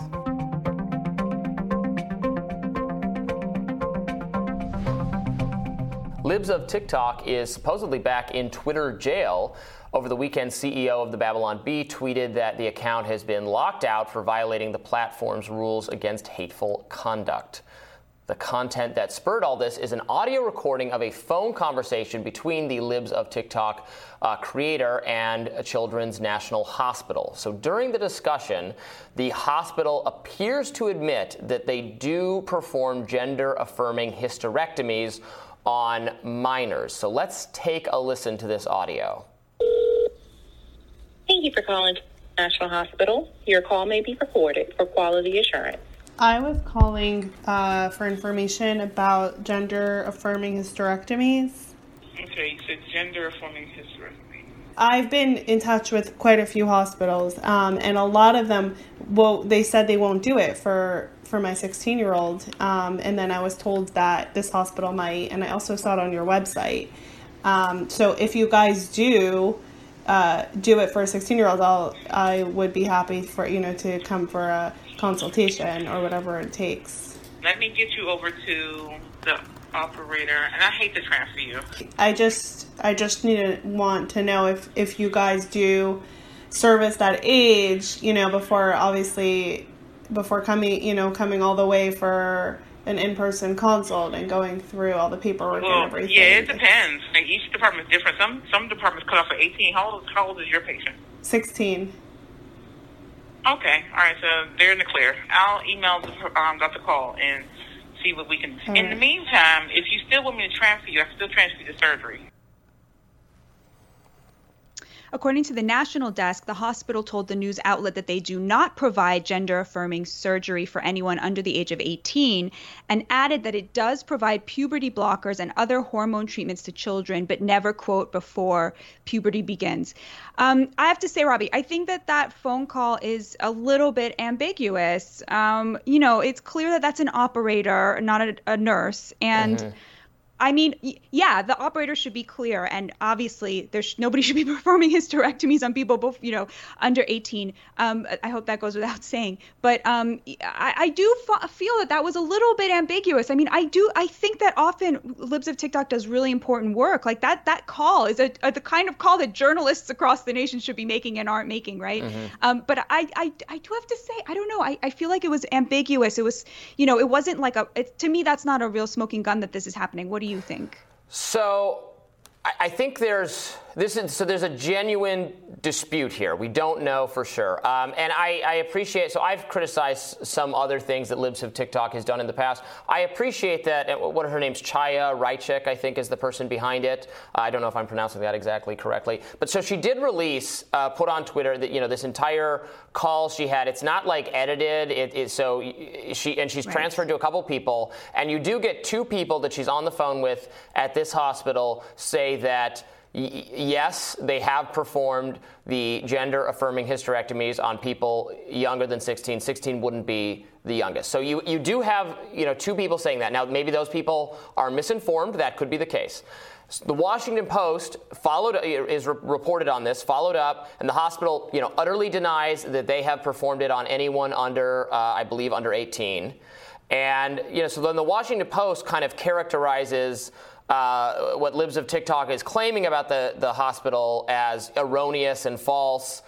Libs of TikTok is supposedly back in Twitter jail. Over the weekend, CEO of the Babylon Bee tweeted that the account has been locked out for violating the platform's rules against hateful conduct. The content that spurred all this is an audio recording of a phone conversation between the Libs of TikTok uh, creator and Children's National Hospital. So during the discussion, the hospital appears to admit that they do perform gender affirming hysterectomies on minors. So let's take a listen to this audio. Thank you for calling National Hospital. Your call may be recorded for quality assurance. I was calling uh, for information about gender affirming hysterectomies. Okay, you said gender affirming hysterectomy. I've been in touch with quite a few hospitals, um, and a lot of them, well, they said they won't do it for for my 16 year old, um, and then I was told that this hospital might, and I also saw it on your website. Um, so if you guys do, uh, do it for a 16 year old, I'll, I would be happy for, you know, to come for a consultation or whatever it takes. Let me get you over to the operator, and I hate to transfer you. I just, I just need to want to know if, if you guys do service that age, you know, before obviously, before coming, you know, coming all the way for an in-person consult and going through all the paperwork well, and everything. Yeah, it depends. Like each department is different. Some some departments cut off at 18. How old, how old is your patient? 16. Okay, all right. So they're in the clear. I'll email um, Dr. Call and see what we can. All in right. the meantime, if you still want me to transfer you, I can still transfer you to surgery. According to the national desk, the hospital told the news outlet that they do not provide gender affirming surgery for anyone under the age of 18 and added that it does provide puberty blockers and other hormone treatments to children, but never, quote, before puberty begins. Um, I have to say, Robby, I think that that phone call is a little bit ambiguous. Um, you know, it's clear that that's an operator, not a, a nurse. And mm-hmm I mean, yeah, the operator should be clear, and obviously, there's nobody *laughs* should be performing hysterectomies on people, both you know, under 18. Um, I hope that goes without *laughs* saying, but um, I, I, do f- feel that that was a little bit ambiguous. I mean, I do, I think that often Libs of TikTok does really important work. Like that, that call is a, a the kind of call that journalists across the nation should be making and aren't making, right? Mm-hmm. Um, but I, I, I do have to say, I don't know. I, I feel like it was ambiguous. It was, you know, it wasn't like a. It, to me, that's not a real smoking gun that this is happening. What do you think? So I think there's this is so there's a genuine dispute here. We don't know for sure, um, and I, I, appreciate. So I've criticized some other things that Libs of TikTok has done in the past. I appreciate that. What her name's Chaya Raichik, I think, is the person behind it. I don't know if I'm pronouncing that exactly correctly, but so she did release, uh, put on Twitter that you know this entire call she had. It's not like edited. It is so she and she's right. transferred to a couple people, and you do get two people that she's on the phone with at this hospital say that yes, they have performed the gender affirming hysterectomies on people younger than 16. 16 wouldn't be the youngest. So you, you do have you know two people saying that. Now maybe those people are misinformed. That could be the case. The Washington Post followed is re- reported on this, followed up, and the hospital you know utterly denies that they have performed it on anyone under uh, I believe under 18. And you know so then the Washington Post kind of characterizes uh, what Libs of TikTok is claiming about the, the hospital as erroneous and false.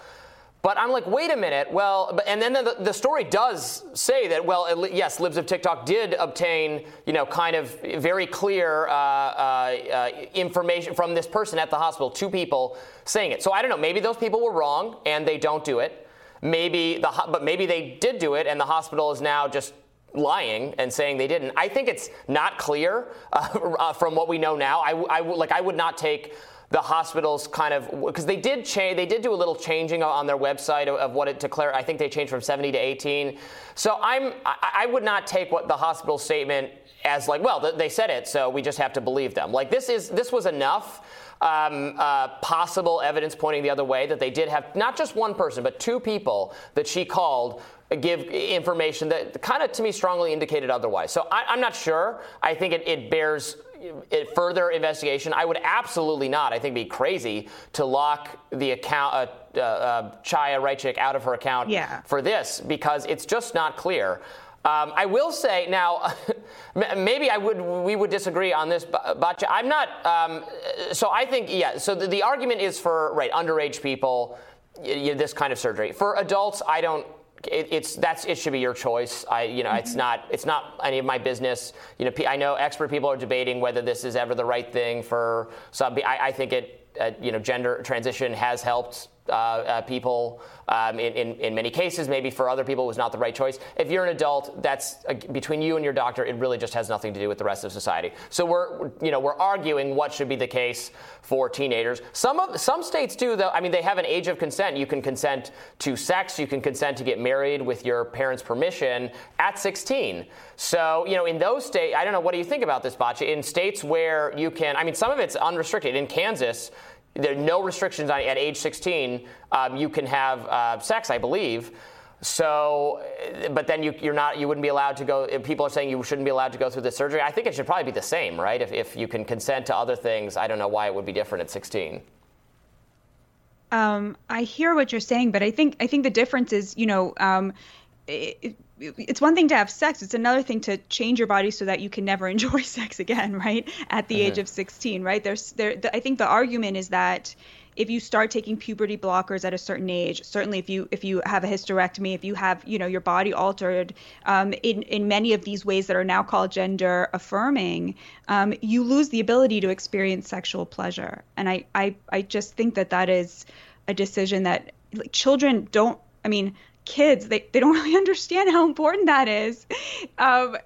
But I'm like, wait a minute. Well, and then the, the story does say that, well, yes, Libs of TikTok did obtain, you know, kind of very clear uh, uh, information from this person at the hospital, two people saying it. So I don't know. Maybe those people were wrong and they don't do it. Maybe the, but maybe they did do it and the hospital is now just lying and saying they didn't. I think it's not clear uh, *laughs* from what we know now. I, I, like I would not take the hospitals kind of because they did change they did do a little changing on their website of, of, what it declared i think they changed from 70 to 18 so i'm I, I, would not take what the hospital statement as like well they said it so we just have to believe them like this is this was enough um, uh, possible evidence pointing the other way that they did have not just one person but two people that she called give information that kind of to me strongly indicated otherwise. So I, am not sure. I think it, it bears further investigation. I would absolutely not. I think it'd be crazy to lock the account, uh, uh, uh, Chaya Raichik out of her account yeah. for this because it's just not clear. Um, I will say now, *laughs* maybe I would we would disagree on this, but I'm not. Um, so I think yeah. So the, the, argument is for right underage people, this kind of surgery. For adults, I don't it, it's that's it should be your choice. I you know mm-hmm. it's not it's not any of my business. You know I know expert people are debating whether this is ever the right thing for some. I, I think it uh, you know gender transition has helped uh, uh, people um, in, in, in, many cases. Maybe for other people, it was not the right choice. If you're an adult, that's uh, between you and your doctor. It really just has nothing to do with the rest of society. So we're you know we're arguing what should be the case for teenagers. Some of some states do though. I mean, they have an age of consent. You can consent to sex. You can consent to get married with your parents' permission at 16. So you know in those states, I don't know. What do you think about this, Batya? In states where you can, I mean, some of it's unrestricted. In Kansas there are no restrictions on, at age 16. Um, you can have uh, sex, I believe. So, but then you, are not, you wouldn't be allowed to go. people are saying you shouldn't be allowed to go through the surgery. I think it should probably be the same, right? If, if you can consent to other things, I don't know why it would be different at 16. Um, I hear what you're saying, but I think I think the difference is, you know, um, it, it's one thing to have sex it's another thing to change your body so that you can never *laughs* enjoy sex again right at the mm-hmm. age of 16 right there's there the, i think the argument is that if you start taking puberty blockers at a certain age certainly if you if you have a hysterectomy if you have you know your body altered um, in in many of these ways that are now called gender affirming um, you lose the ability to experience sexual pleasure and I, I i just think that that is a decision that like, children don't i mean kids they, they don't *laughs* really understand how important that is. Um,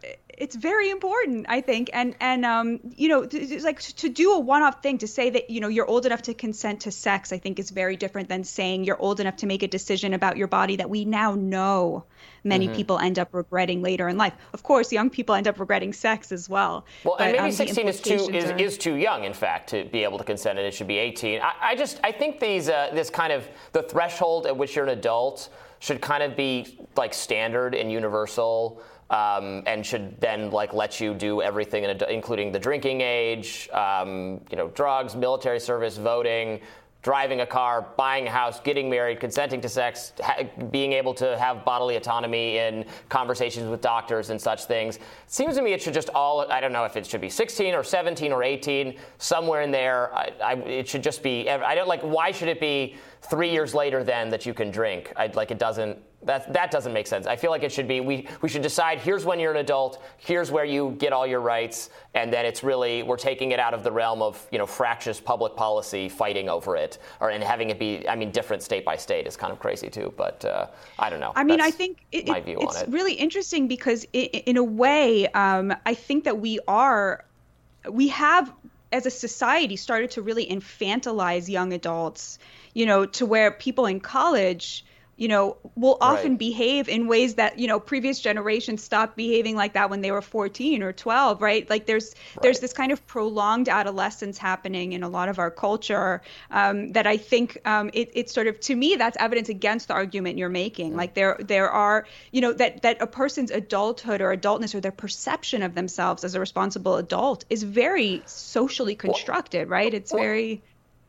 it's very important i think. And and um, you know it's like to do a one-off thing to say that you know you're old enough to consent to sex i think is very different than saying you're old enough to make a decision about your body that we now know many mm-hmm. people end up regretting later in life. Of course young people end up regretting sex as well. Well but, and maybe um, 16 is too is, are... is too young in fact to be able to consent and it should be 18 i, I just i think these uh, this kind of the threshold at which you're an adult should kind of be like standard and universal. Um, and should then like let you do everything, in a, including the drinking age, um, you know, drugs, military service, voting, driving a car, buying a house, getting married, consenting to sex, ha- being able to have bodily autonomy in conversations with doctors and such things. It seems to me it should just all, I don't know if it should be 16 or 17 or 18, somewhere in there. I, I, it should just be, I don't like, why should it be three years later then that you can drink? I, like, it doesn't, that, that doesn't make sense. I feel like it should be we, we should decide here's when you're an adult, here's where you get all your rights, and then it's really we're taking it out of the realm of you know fractious public policy fighting over it, or and having it be I mean different state by state is kind of crazy too. But uh, I don't know. I mean, That's I think it, my view it's on it. really interesting because it, in a way, um, I think that we are we have as a society started to really infantilize young adults, you know, to where people in college you know, will often right. behave in ways that, you know, previous generations stopped behaving like that when they were 14 or 12, right? Like there's right. there's this kind of prolonged adolescence happening in a lot of our culture um, that I think um, it, it's sort of to me that's evidence against the argument you're making. Like there there are, you know, that that a person's adulthood or adultness or their perception of themselves as a responsible adult is very socially constructed, well, right? It's well, very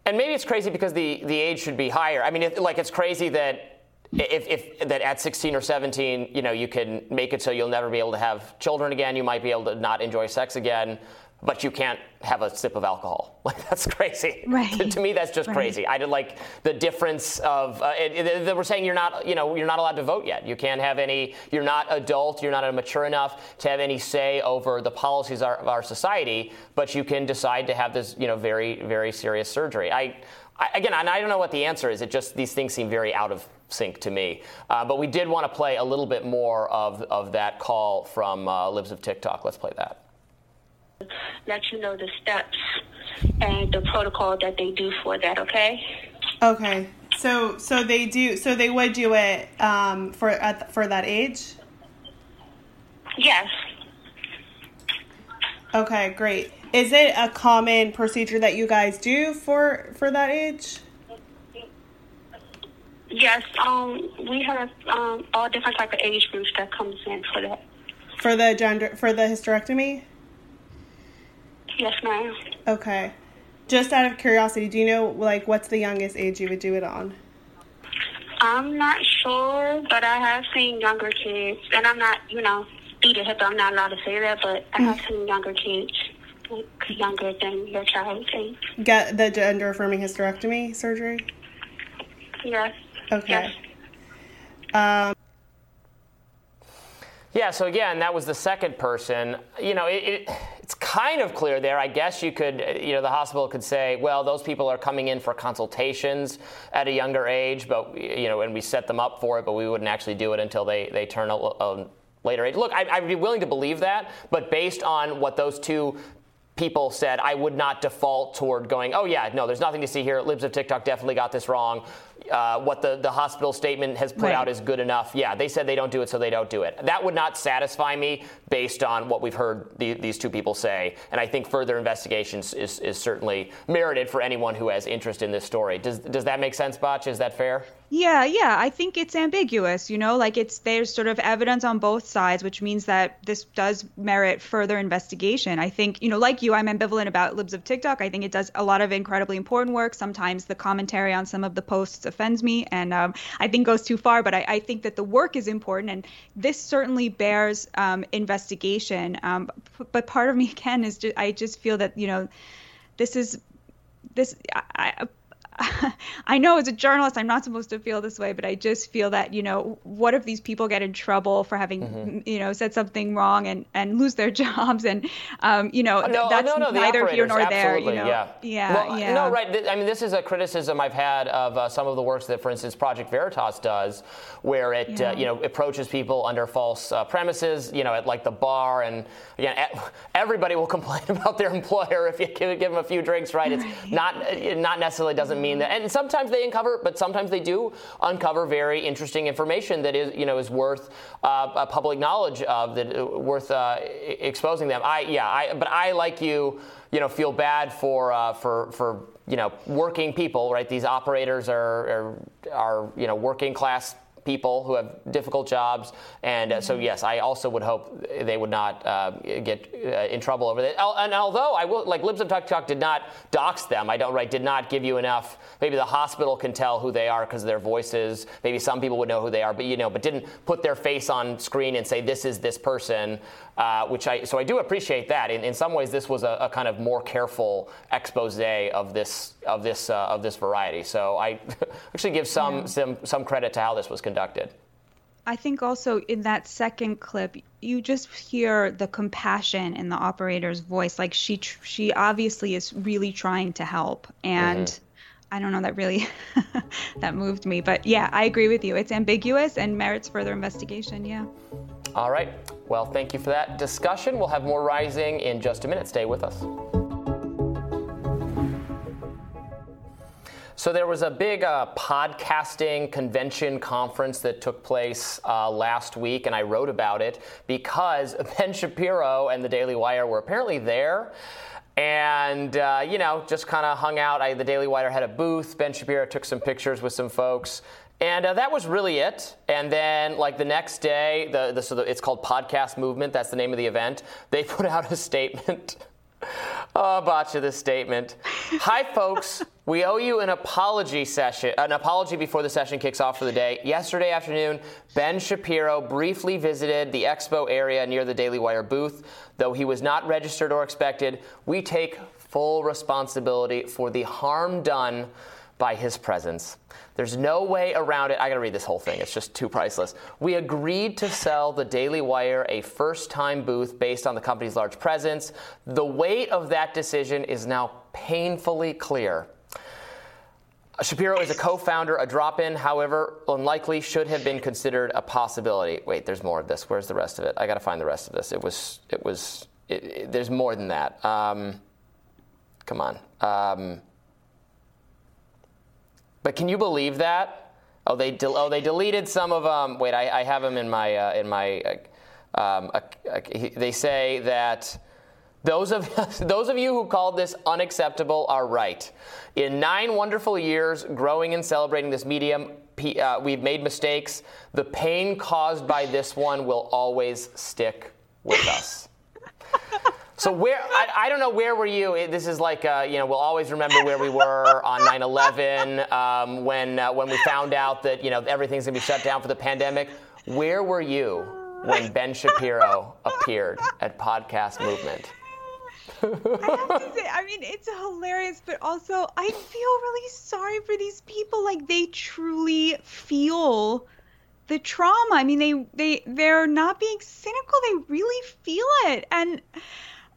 and maybe it's crazy because the, the age should be higher. I mean, if, like it's crazy that if, if that at 16 or 17, you know, you can make it so you'll never be able to have children again. You might be able to not enjoy sex again but you can't have a sip of alcohol. *laughs* Like that's crazy. Right. to, to me, that's just right. crazy. I did like the difference of uh, it, it, they were saying you're not, you know, you're not allowed to vote yet. You can't have any. You're not adult. You're not mature enough to have any say over the policies of our society. But you can decide to have this, you know, very very serious surgery. I, I again, and I don't know what the answer is. It just these things seem very out of sync to me. Uh, but we did want to play a little bit more of of that call from uh, Libs of TikTok. Let's play that let you know the steps and the protocol that they do for that. Okay. Okay. So so they do so they would do it um, for at, for that age. Yes. Okay, great. Is it a common procedure that you guys do for for that age? Yes, um, we have um, all different type of age groups that comes in for that. For the gender for the hysterectomy. Yes, ma'am. Okay. Just out of curiosity, do you know like what's the youngest age you would do it on? I'm not sure, but I have seen younger kids, and I'm not, you know, either hip. I'm not allowed to say that, but I have seen younger kids, like younger than your child age. Get the gender affirming hysterectomy surgery. Yes. Okay. Yes. Um. Yeah. So again, that was the second person. You know, it, it it's kind of clear there. I guess you could, you know, the hospital could say, well, those people are coming in for consultations at a younger age, but, you know, and we set them up for it, but we wouldn't actually do it until they, they turn a, a later age. Look, I, I'd be willing to believe that, but based on what those two people said, I would not default toward going, oh, yeah, no, there's nothing to see here. Libs of TikTok definitely got this wrong. Uh, what the, the hospital statement has put right. out is good enough. Yeah, they said they don't do it, so they don't do it. That would not satisfy me based on what we've heard the, these two people say. And I think further investigations is, is certainly merited for anyone who has interest in this story. Does, does that make sense, Batya? Is that fair? Yeah, yeah. I think it's ambiguous, you know, like it's there's sort of evidence on both sides, which means that this does merit further investigation. I think, you know, like you, I'm ambivalent about Libs of TikTok. I think it does a lot of incredibly important work. Sometimes the commentary on some of the posts offends me and um, I think goes too far, but I, I, think that the work is important and this certainly bears um, investigation. Um, but part of me, *laughs* again, is just, I just feel that, you know, this is this I, *laughs* I know as a journalist, I'm not supposed to feel this way, but I just feel that, you know, what if these people get in trouble for having, mm-hmm. you know, said something wrong and, and lose their *laughs* jobs? And, um, you know, no, that's no, no, neither here nor there. You know? Yeah. Yeah, well, yeah. No, right. I mean, this is a criticism I've had of uh, some of the works that, for instance, Project Veritas does, where it, uh, yeah. uh, you know, approaches people under false uh, premises, you know, at like the bar. And again, everybody will *laughs* complain about their employer if you give, give them a few drinks, right? It's right. not, it not necessarily doesn't mean that. And sometimes they uncover, but sometimes they do uncover very interesting information that is, you know, is worth uh, public knowledge of, that uh, worth uh, exposing them. I, yeah, I, but I like you, you know, feel bad for uh, for for you know working people, right? These operators are are, are you know working class people who have difficult jobs. And uh, so, yes, I also would hope they would not uh, get uh, in trouble over that. And although I will, like Libs of TikTok did not dox them, I don't, right, did not give you enough. Maybe the hospital can tell who they are because of their voices. Maybe some people would know who they are, but you know, but didn't put their face on screen and say, this is this person. Uh, which I so I do appreciate that. In, in some ways, this was a, a kind of more careful expose of this of this uh, of this variety. So I *laughs* actually give some yeah. some some credit to how this was conducted. I think also in that second clip, you just hear the compassion in the operator's voice. Like she she obviously is really trying to help, and mm-hmm. I don't know that really *laughs* that moved me. But yeah, I agree with you. It's ambiguous and merits further investigation. Yeah. All right. Well, thank you for that discussion. We'll have more rising in just a minute. Stay with us. So there was a big uh, podcasting convention conference that took place uh, last week, and I wrote about it because *laughs* Ben Shapiro and the Daily Wire were apparently there. And, uh, you know, just kind of hung out. I, the Daily Wire had a booth. Ben Shapiro took some pictures with some folks. And uh, that was really it. And then, like the next day, the, the, so the, it's called Podcast Movement. That's the name of the event. They *laughs* put out a statement. *laughs* oh, Batya this statement. Hi, folks. We owe you an apology session, an apology before the session kicks off for the day. Yesterday afternoon, Ben Shapiro briefly visited the expo area near the Daily Wire booth. Though he was not registered or expected, we take full responsibility for the harm done by his presence. There's no way around it. I gotta read this whole thing, it's just too priceless. We agreed to sell the Daily Wire a first time booth based on the company's large presence. The weight of that decision is now painfully clear. Shapiro is a co founder. A drop in, however, unlikely, should have been considered a possibility. Wait, there's more of this. Where's the rest of it? I got to find the rest of this. It was, it was, it, it, there's more than that. Um, come on. Um, but can you believe that? Oh, they del- oh they deleted some of them. Um, wait, I, I have them in my uh, in my. Uh, um, uh, they say that those of *laughs* those of you who called this unacceptable are right. In nine wonderful years growing and celebrating this medium, uh, we've made mistakes. The pain caused by this one will always stick with us. So where I, I, don't know where were you? This is like uh, you know we'll always remember where we were on 9/11 um, when uh, when we found out that you know everything's gonna be shut down for the pandemic. Where were you when Ben Shapiro appeared at Podcast Movement? I have to say, I mean, it's hilarious, but also I feel really sorry for these people. Like they truly feel the trauma. I mean, they they they're not being cynical. They really feel it, and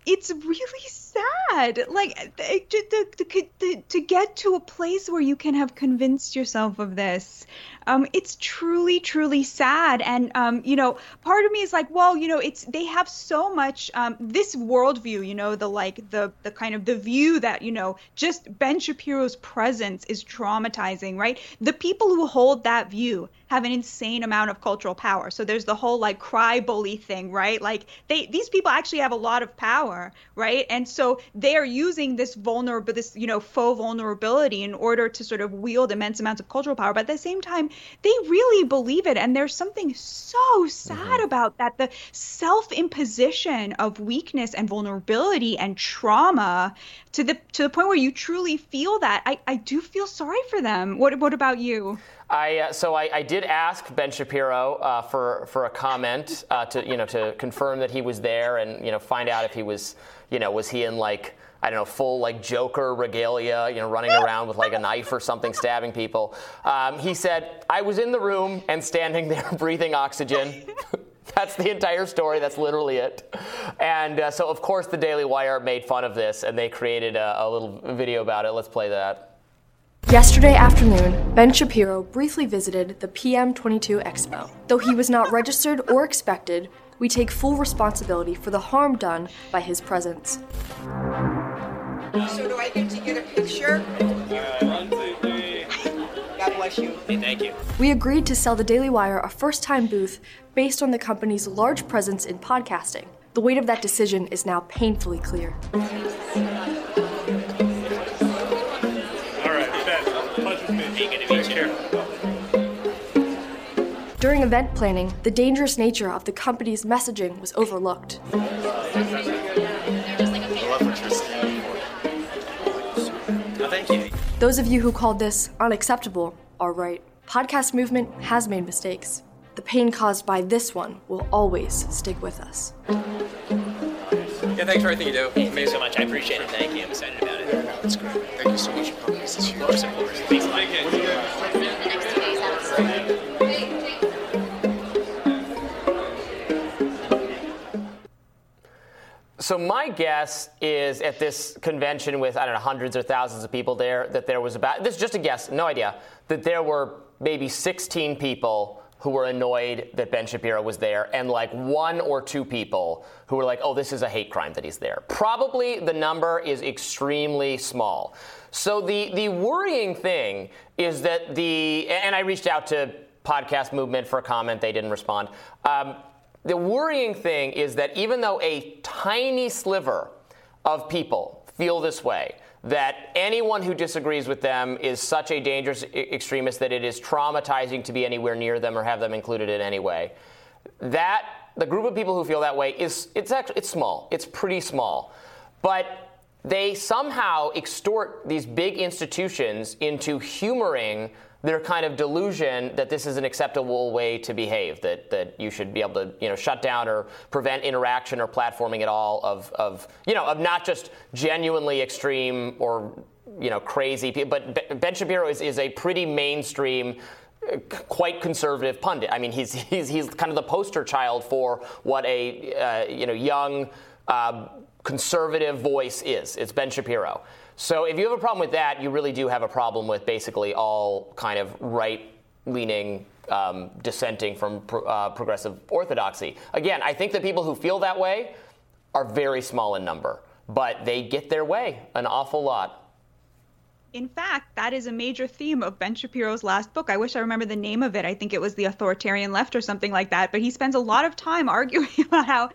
it's really sad. Like to, to, to, to, get to a place where you can have convinced yourself of this um, it's truly, truly sad. And um, you know, part of me is like, well, you know, it's they have so much um, this worldview, you know, the like the the kind of the view that you know, just Ben Shapiro's presence is traumatizing, right? The people who hold that view have an insane amount of cultural power. So there's the whole like cry bully thing, right? Like they these people actually have a lot of power, right? And so they are using this vulnerable this, you know, faux vulnerability in order to sort of wield immense amounts of cultural power. But at the same time, they really believe it. And there's something so sad mm-hmm. about that. The self imposition of weakness and vulnerability and trauma to the to the point where you truly feel that. I, I do feel sorry for them. What what about you? I, uh, so I, I, did ask Ben Shapiro uh, for for a comment uh, to you know to confirm that he was there and you know find out if he was you know was he in like I don't know, full like Joker regalia, you know, running around with like a knife or something, stabbing people. Um, he said, I was in the room and standing *laughs* there breathing oxygen. *laughs* That's the entire story. That's literally it. And uh, so, of course, the Daily Wire made fun of this and they created a, a little video about it. Let's play that. Yesterday afternoon, Ben Shapiro briefly visited the PM22 Expo. Though he was not registered or expected, we take full responsibility for the harm done by his presence. So do I get to get a picture? God bless you. Hey, thank you. We agreed to sell the Daily Wire a first-time booth based on the company's large presence in podcasting. The weight of that decision is now painfully clear. All right, Ben, punch with me. Hey, good to meet you. During event planning, the dangerous nature of the company's messaging was overlooked. Those of you who called this unacceptable are right. Podcast movement has made mistakes. The pain caused by this one will always stick with us. Yeah, thanks for everything you do. Hey, thanks so much. I appreciate it. Thank you. I'm excited about it. Yeah, no, it's great. Thank you so much for coming. This is huge. Of course, of course. Thanks a lot. So my guess is at this convention with I don't know hundreds or thousands of people there that there was about this is just a guess, no idea that there were maybe 16 people who were annoyed that Ben Shapiro was there, and like one or two people who were like, oh, this is a hate crime that he's there. Probably the number is extremely small. So the, the worrying thing is that the, and I reached out to Podcast Movement for a comment, they didn't respond. Um, the worrying thing is that even though a tiny sliver of people feel this way, that anyone who disagrees with them is such a dangerous extremist that it is traumatizing to be anywhere near them or have them included in any way. That the group of people who feel that way is it's actually it's small. It's pretty small. But they somehow extort these big institutions into humoring their kind of delusion that this is an acceptable way to behave, that, that you should be able to you know, shut down or prevent interaction or platforming at all of, of, you know, of not just genuinely extreme or you know, crazy people, but Ben Shapiro is, is a pretty mainstream quite conservative pundit. I mean, he's, he's, he's kind of the poster child for what a uh, you know, young uh, conservative voice is. It's Ben Shapiro. So if you have a problem with that, you really do have a problem with basically all kind of right leaning um, dissenting from pro- uh, progressive orthodoxy. Again, I think the people who feel that way are very small in number, but they get their way an awful lot. In fact, that is a major theme of Ben Shapiro's last book. I wish I remember the name of it. I think it was The Authoritarian Left or something like that. But he spends a lot of time arguing *laughs* about how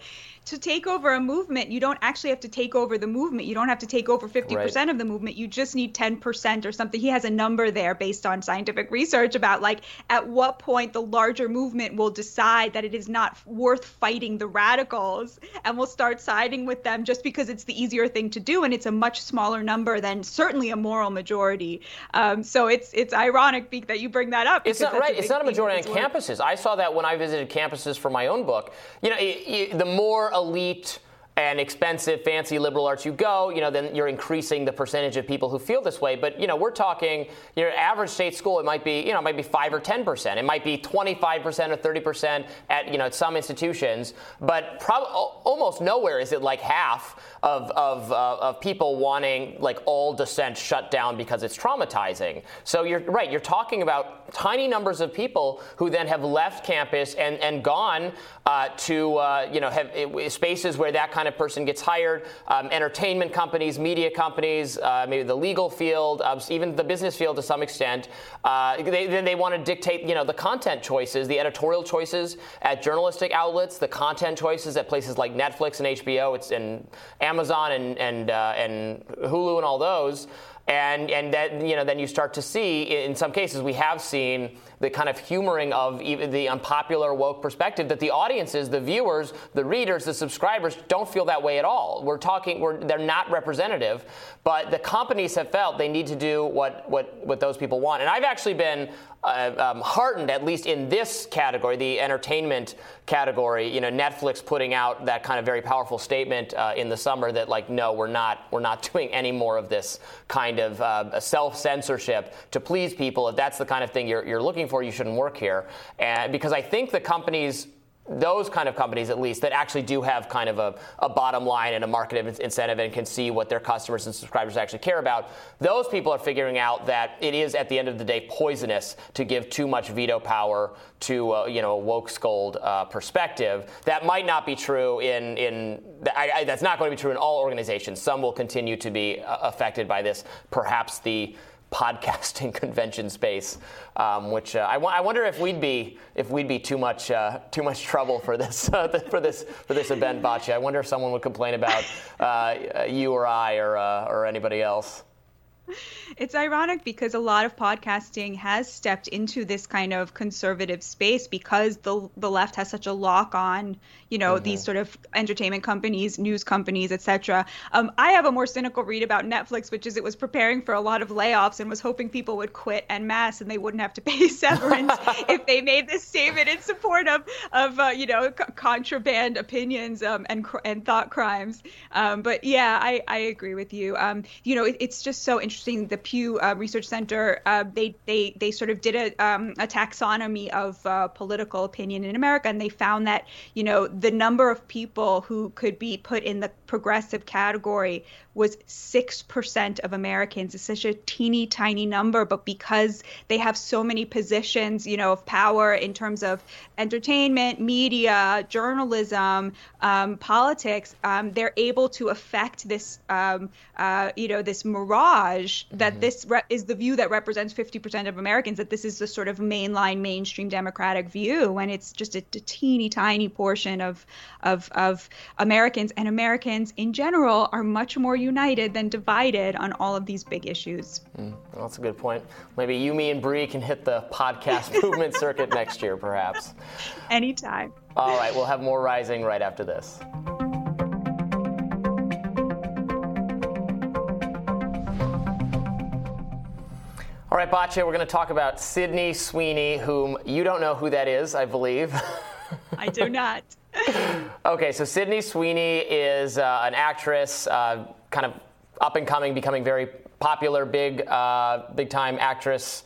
to take over a movement, you don't actually have to take over the movement. You don't have to take over 50% right. of the movement. You just need 10% or something. He has a number there based on scientific research about like at what point the larger movement will decide that it is not worth fighting the radicals and will start siding with them just because it's the easier thing to do and it's a much smaller number than certainly a moral majority. Um, so it's it's ironic that you bring that up. It's not right. It's not a majority on campuses. I saw that when I visited campuses for my own book. You know, the more elite and expensive, fancy liberal arts you go, you know, then you're increasing the percentage of people who feel this way. But you know, we're talking, you know, average state school, it might be, you know, it might be five or ten percent. It might be 25 percent or 30 percent at, you know, at some institutions. But almost nowhere is it like half of of, uh, of people wanting like all dissent shut down because it's traumatizing. So you're right. You're talking about tiny numbers of people who then have left campus and and gone uh, to, uh, you know, have spaces where that kind of person gets hired, um, entertainment companies, media companies, uh, maybe the legal field, um, even the business field to some extent. Uh, they, then they want to dictate, you know, the content choices, the editorial choices at journalistic outlets, the content choices at places like Netflix and HBO, it's in Amazon and and uh, and Hulu and all those and and that you know then you start to see in some cases we have seen the kind of humoring of even the unpopular woke perspective that the audiences, the viewers, the readers, the subscribers don't feel that way at all. We're talking, we're, they're not representative, but the companies have felt they need to do what what what those people want. And I've actually been uh, um, heartened, at least in this category, the entertainment category. You know, Netflix putting out that kind of very powerful statement uh, in the summer that, like, no, we're not, we're not *laughs* doing any more of this kind of uh, self censorship to please people. If that's the kind of thing you're, you're looking for, you shouldn't work here. And because I think the companies those kind of companies, at least, that actually do have kind of a, a, bottom line and a market incentive and can see what their customers and subscribers actually care about, those people are figuring out that it is, at the end of the day, poisonous to give too much veto power to uh, you know a woke scold uh, perspective. That might not be true in in I, I, that's not going to be true in all organizations. Some will continue to be uh, affected by this. Perhaps the podcasting *laughs* convention space, um, which uh, I, w- I wonder if we'd be if we'd be too much uh, too much trouble for this *laughs* uh, for this for this event, Batya. I wonder if someone would complain about uh, you or I or uh, or anybody else it's ironic because a lot of podcasting has stepped into this kind of conservative space because the the left has such a lock on, you know, mm-hmm. these sort of entertainment companies, news companies, etc. Um, I have a more cynical read about Netflix, which is it was preparing for a lot of layoffs and was hoping people would quit en masse and they wouldn't have to pay *laughs* severance *laughs* if they made this statement in support of of uh, you know c- contraband opinions um, and and thought crimes. Um, but yeah, I I agree with you. Um, you know, it, it's just so interesting interesting. The Pew uh, Research Center uh, they they they sort of did a um, a taxonomy of uh, political opinion in America, and they found that you know the number of people who could be put in the progressive category was 6% of Americans. It's such a teeny tiny number, but because they have so many positions, you know, of power in terms of entertainment, media, journalism, um, politics, um, they're able to affect this, um, uh, you know, this mirage that mm-hmm. this re- is the view that represents 50% of Americans, that this is the sort of mainline, mainstream Democratic view, when it's just a, a teeny tiny portion of, of, of Americans. And Americans in general are much more united than divided on all of these big issues. Mm, well, that's a good point. Maybe you, me, and Bree can hit the podcast *laughs* movement circuit next year, perhaps. Anytime. All right, we'll have more rising right after this. All right, Batya, we're going to talk about Sydney Sweeney, whom you don't know who that is, I believe. I do not. *laughs* okay, so Sydney Sweeney is uh, an actress, uh, kind of up and coming, becoming very popular, big, uh, big time actress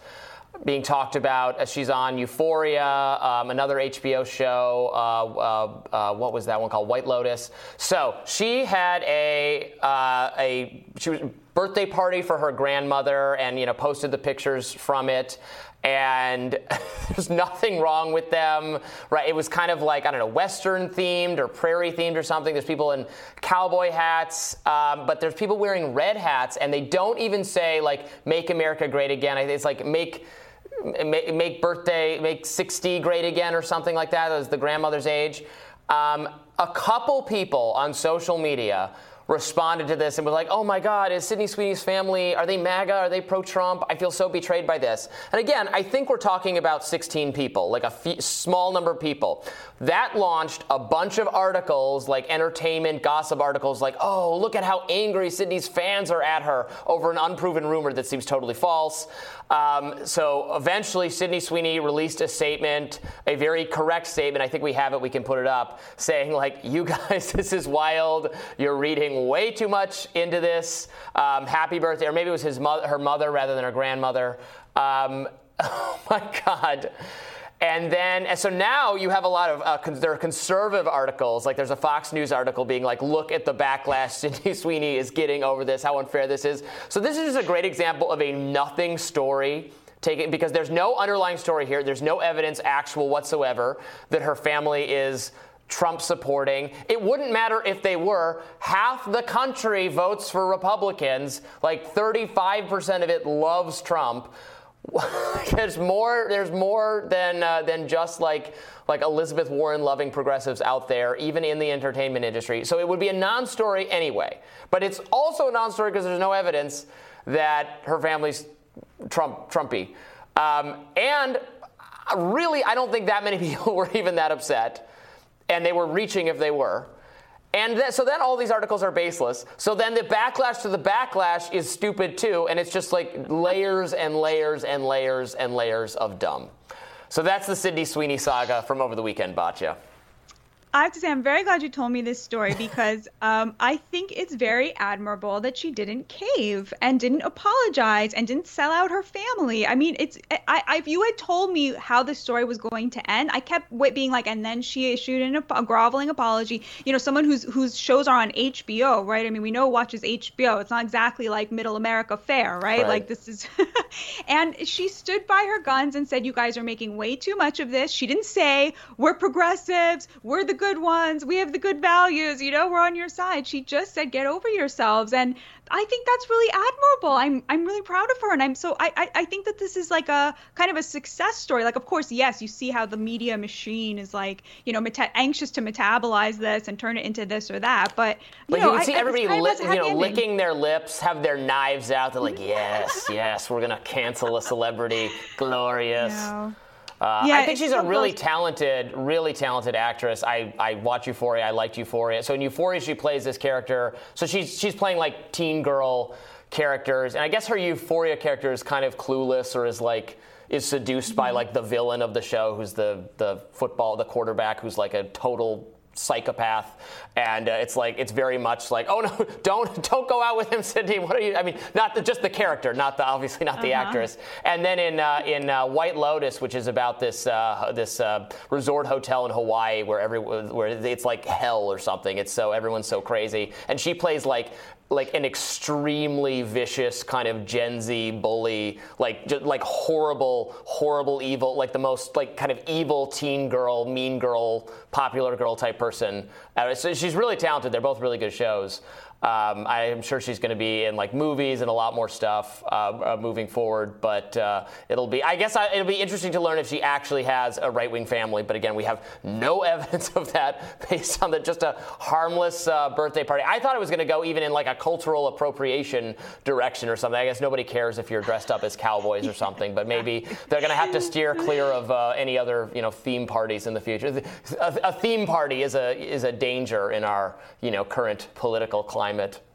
being talked about. as She's on Euphoria, um, another HBO show. Uh, uh, uh, what was that one called? White Lotus. So she had a uh, a she was birthday party for her grandmother, and you know posted the pictures from it and *laughs* there's nothing wrong with them, right? It was kind of like, I don't know, Western themed or prairie themed or something. There's people in cowboy hats, um, but there's people wearing red hats, and they don't even say, like, make America great again. It's like, make. Make, birthday, make 60 great again, or something like that, as the grandmother's age. Um, a couple people on social media responded to this and was like, oh my God, is Sydney Sweeney's family, are they MAGA? Are they pro Trump? I feel so betrayed by this. And again, I think we're talking about 16 people, like a small number of people. That launched a bunch of articles, like entertainment, gossip articles, like, oh, look at how angry Sydney's fans are at her over an unproven rumor that seems totally false. Um, so eventually, Sydney Sweeney released a statement, a very correct statement. I think we have it, we can put it up, saying, like, you guys, *laughs* this is wild. You're reading way too much into this. Um, happy birthday. Or maybe it was his mother, her mother rather than her grandmother. Um, *laughs* oh my God. And then, and so now you have a lot of, uh, con- there are conservative articles, like there's a Fox News article being like, look at the backlash *laughs* Sydney Sweeney is getting over this, how unfair this is. So this is just a great example of a nothing story. Taken, because there's no underlying story here, there's no evidence actual whatsoever that her family is Trump supporting. It wouldn't matter if they were. Half the country votes for Republicans, like 35% of it loves Trump. *laughs* there's more. There's more than uh, than just like like Elizabeth Warren loving progressives out there, even in the entertainment industry. So it would be a non-story anyway. But it's also a non-story because there's no evidence that her family's Trump Trumpy. Um, and really, I don't think that many *laughs* people were even that upset, and they were reaching if they were. And th- so then all these articles are baseless. So then the backlash to the backlash is stupid too, and it's just like layers and layers and layers and layers of dumb. So that's the Sydney Sweeney saga from over the weekend, Batya. I have to say, I'm very glad you told me this story *laughs* because um, I think it's very admirable that she didn't cave and didn't apologize and didn't sell out her family. I mean, it's I, I if you had told me how the story was going to end, I kept being like, and then she issued an, a groveling apology. You know, someone whose whose shows are on HBO, right? I mean, we know watches HBO. It's not exactly like Middle America fare, right? right. Like this is, *laughs* and she stood by her guns and said, "You guys are making way too much of this." She didn't say we're progressives, we're the good ones. We have the good values. You know, we're on your side. She just said, get over yourselves. And I think that's really admirable. I'm I'm really proud of her, and I'm so I, I I think that this is like a kind of a success story. Like, of course, yes, you see how the media machine is like you know meta- anxious to metabolize this and turn it into this or that. But you but know, you I, see everybody li- you know licking their lips, have their knives out. They're like, yes, yes, we're gonna cancel a celebrity, glorious. Uh, yeah, I think she's a really close. talented, really talented actress. I, I watch Euphoria. I liked Euphoria. So in Euphoria, she plays this character. So she's she's playing like teen girl characters, and I guess her Euphoria character is kind of clueless or is like is seduced mm-hmm. by like the villain of the show, who's the the football the quarterback, who's like a total psychopath, and uh, it's like it's very much like, oh no, *laughs* don't don't go out with him, Cindy. What are you? I mean, not the, just the character, not the obviously not the Uh-huh. actress. And then in uh, in uh, White Lotus, which is about this uh, this uh, resort hotel in Hawaii where every where it's like hell or something. It's so everyone's so crazy, and she plays like like an extremely vicious kind of Gen Z bully, like just like horrible, horrible, evil, like the most like kind of evil teen girl, mean girl, popular girl type person. Uh, so she's really talented. They're both really good shows. Um, I'm sure she's going to be in like movies and a lot more stuff uh, uh, moving forward. But uh, it'll be, I guess, I, it'll be interesting to learn if she actually has a right wing family. But again, we have no *laughs* evidence of that based on the, just a harmless uh, birthday party. I thought it was going to go even in like a cultural appropriation direction or something. I guess nobody cares if you're dressed up as cowboys or something. But maybe they're going to have to steer clear of uh, any other you know theme parties in the future. A, a theme party is a is a danger in our you know current political climate climate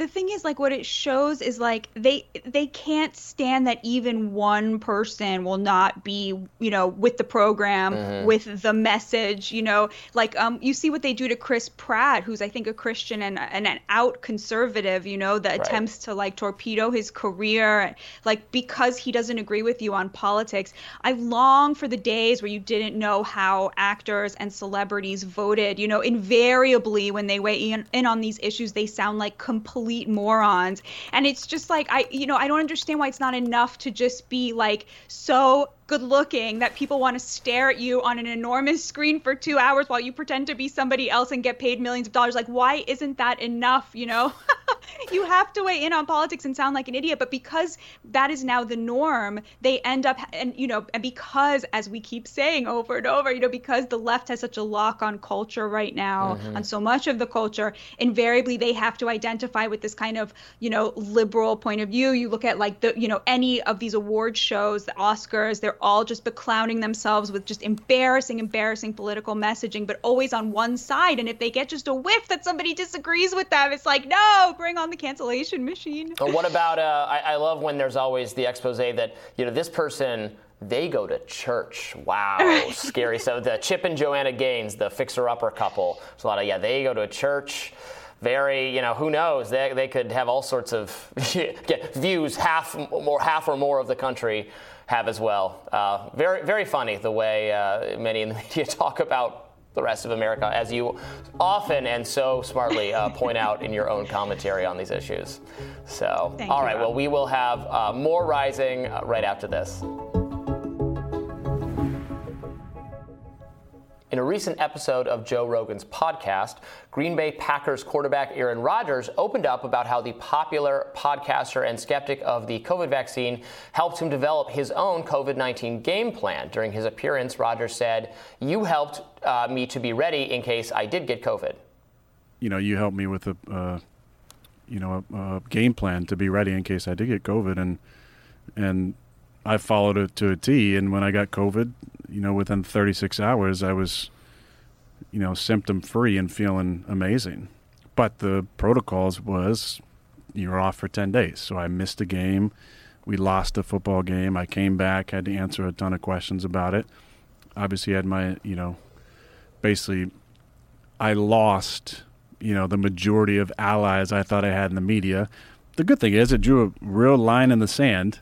the thing is like what it shows is like they they can't stand that even one person will not be you know with the program Mhm. with the message you know like um you see what they do to chris pratt who's i think a christian and, and an out conservative you know that Right. attempts to like torpedo his career like because he doesn't agree with you on politics i long for the days where you didn't know how actors and celebrities voted you know invariably when they weigh in, in on these issues they sound like complete morons. And it's just like i you know i don't understand why it's not enough to just be like so good looking that people want to stare at you on an enormous screen for two hours while you pretend to be somebody else and get paid millions of dollars. Like why isn't that enough you know? *laughs* You have to weigh in on politics and sound like an idiot but because that is now the norm they end up and you know and because as we keep saying over and over you know because the left has such a lock on culture right now Mhm. on so much of the culture invariably they have to identify with this kind of you know liberal point of view. You look at like the you know any of these award shows the oscars they're all just beclowning themselves with just embarrassing embarrassing political messaging but always on one side and if they get just a whiff that somebody disagrees with them it's like no bring on the cancellation machine Or what about? Uh, I, I love when there's always the expose that you know this person they go to church. Wow, *laughs* scary. So the Chip and Joanna Gaines, the fixer-upper couple. There's a lot of yeah. They go to a church. Very, you know, who knows? They, they could have all sorts of *laughs* get views. Half more, half or more of the country have as well. Uh, very, very funny the way uh, many in the *laughs* media talk about the rest of America, as you often and so smartly uh, point out in your own commentary on these issues. So, Thank all you, well, we will have uh, more rising uh, right after this. In a recent episode of Joe Rogan's podcast, Green Bay Packers quarterback Aaron Rodgers opened up about how the popular podcaster and skeptic of the COVID vaccine helped him develop his own COVID 19 game plan. During his appearance, Rodgers said, You helped uh, me to be ready in case I did get COVID. you know, you helped me with a, uh, you know, a, a game plan to be ready in case I did get COVID, and and I followed it to a T. And when I got COVID, you know, within 36 hours, I was, you know, symptom free and feeling amazing. But the protocols was you're off for 10 days. So I missed a game. We lost a football game. I came back, had to answer a ton of questions about it. Obviously, had my, you know, basically, I lost, you know, the majority of allies I thought I had in the media. The good thing is, it drew a real line in the sand.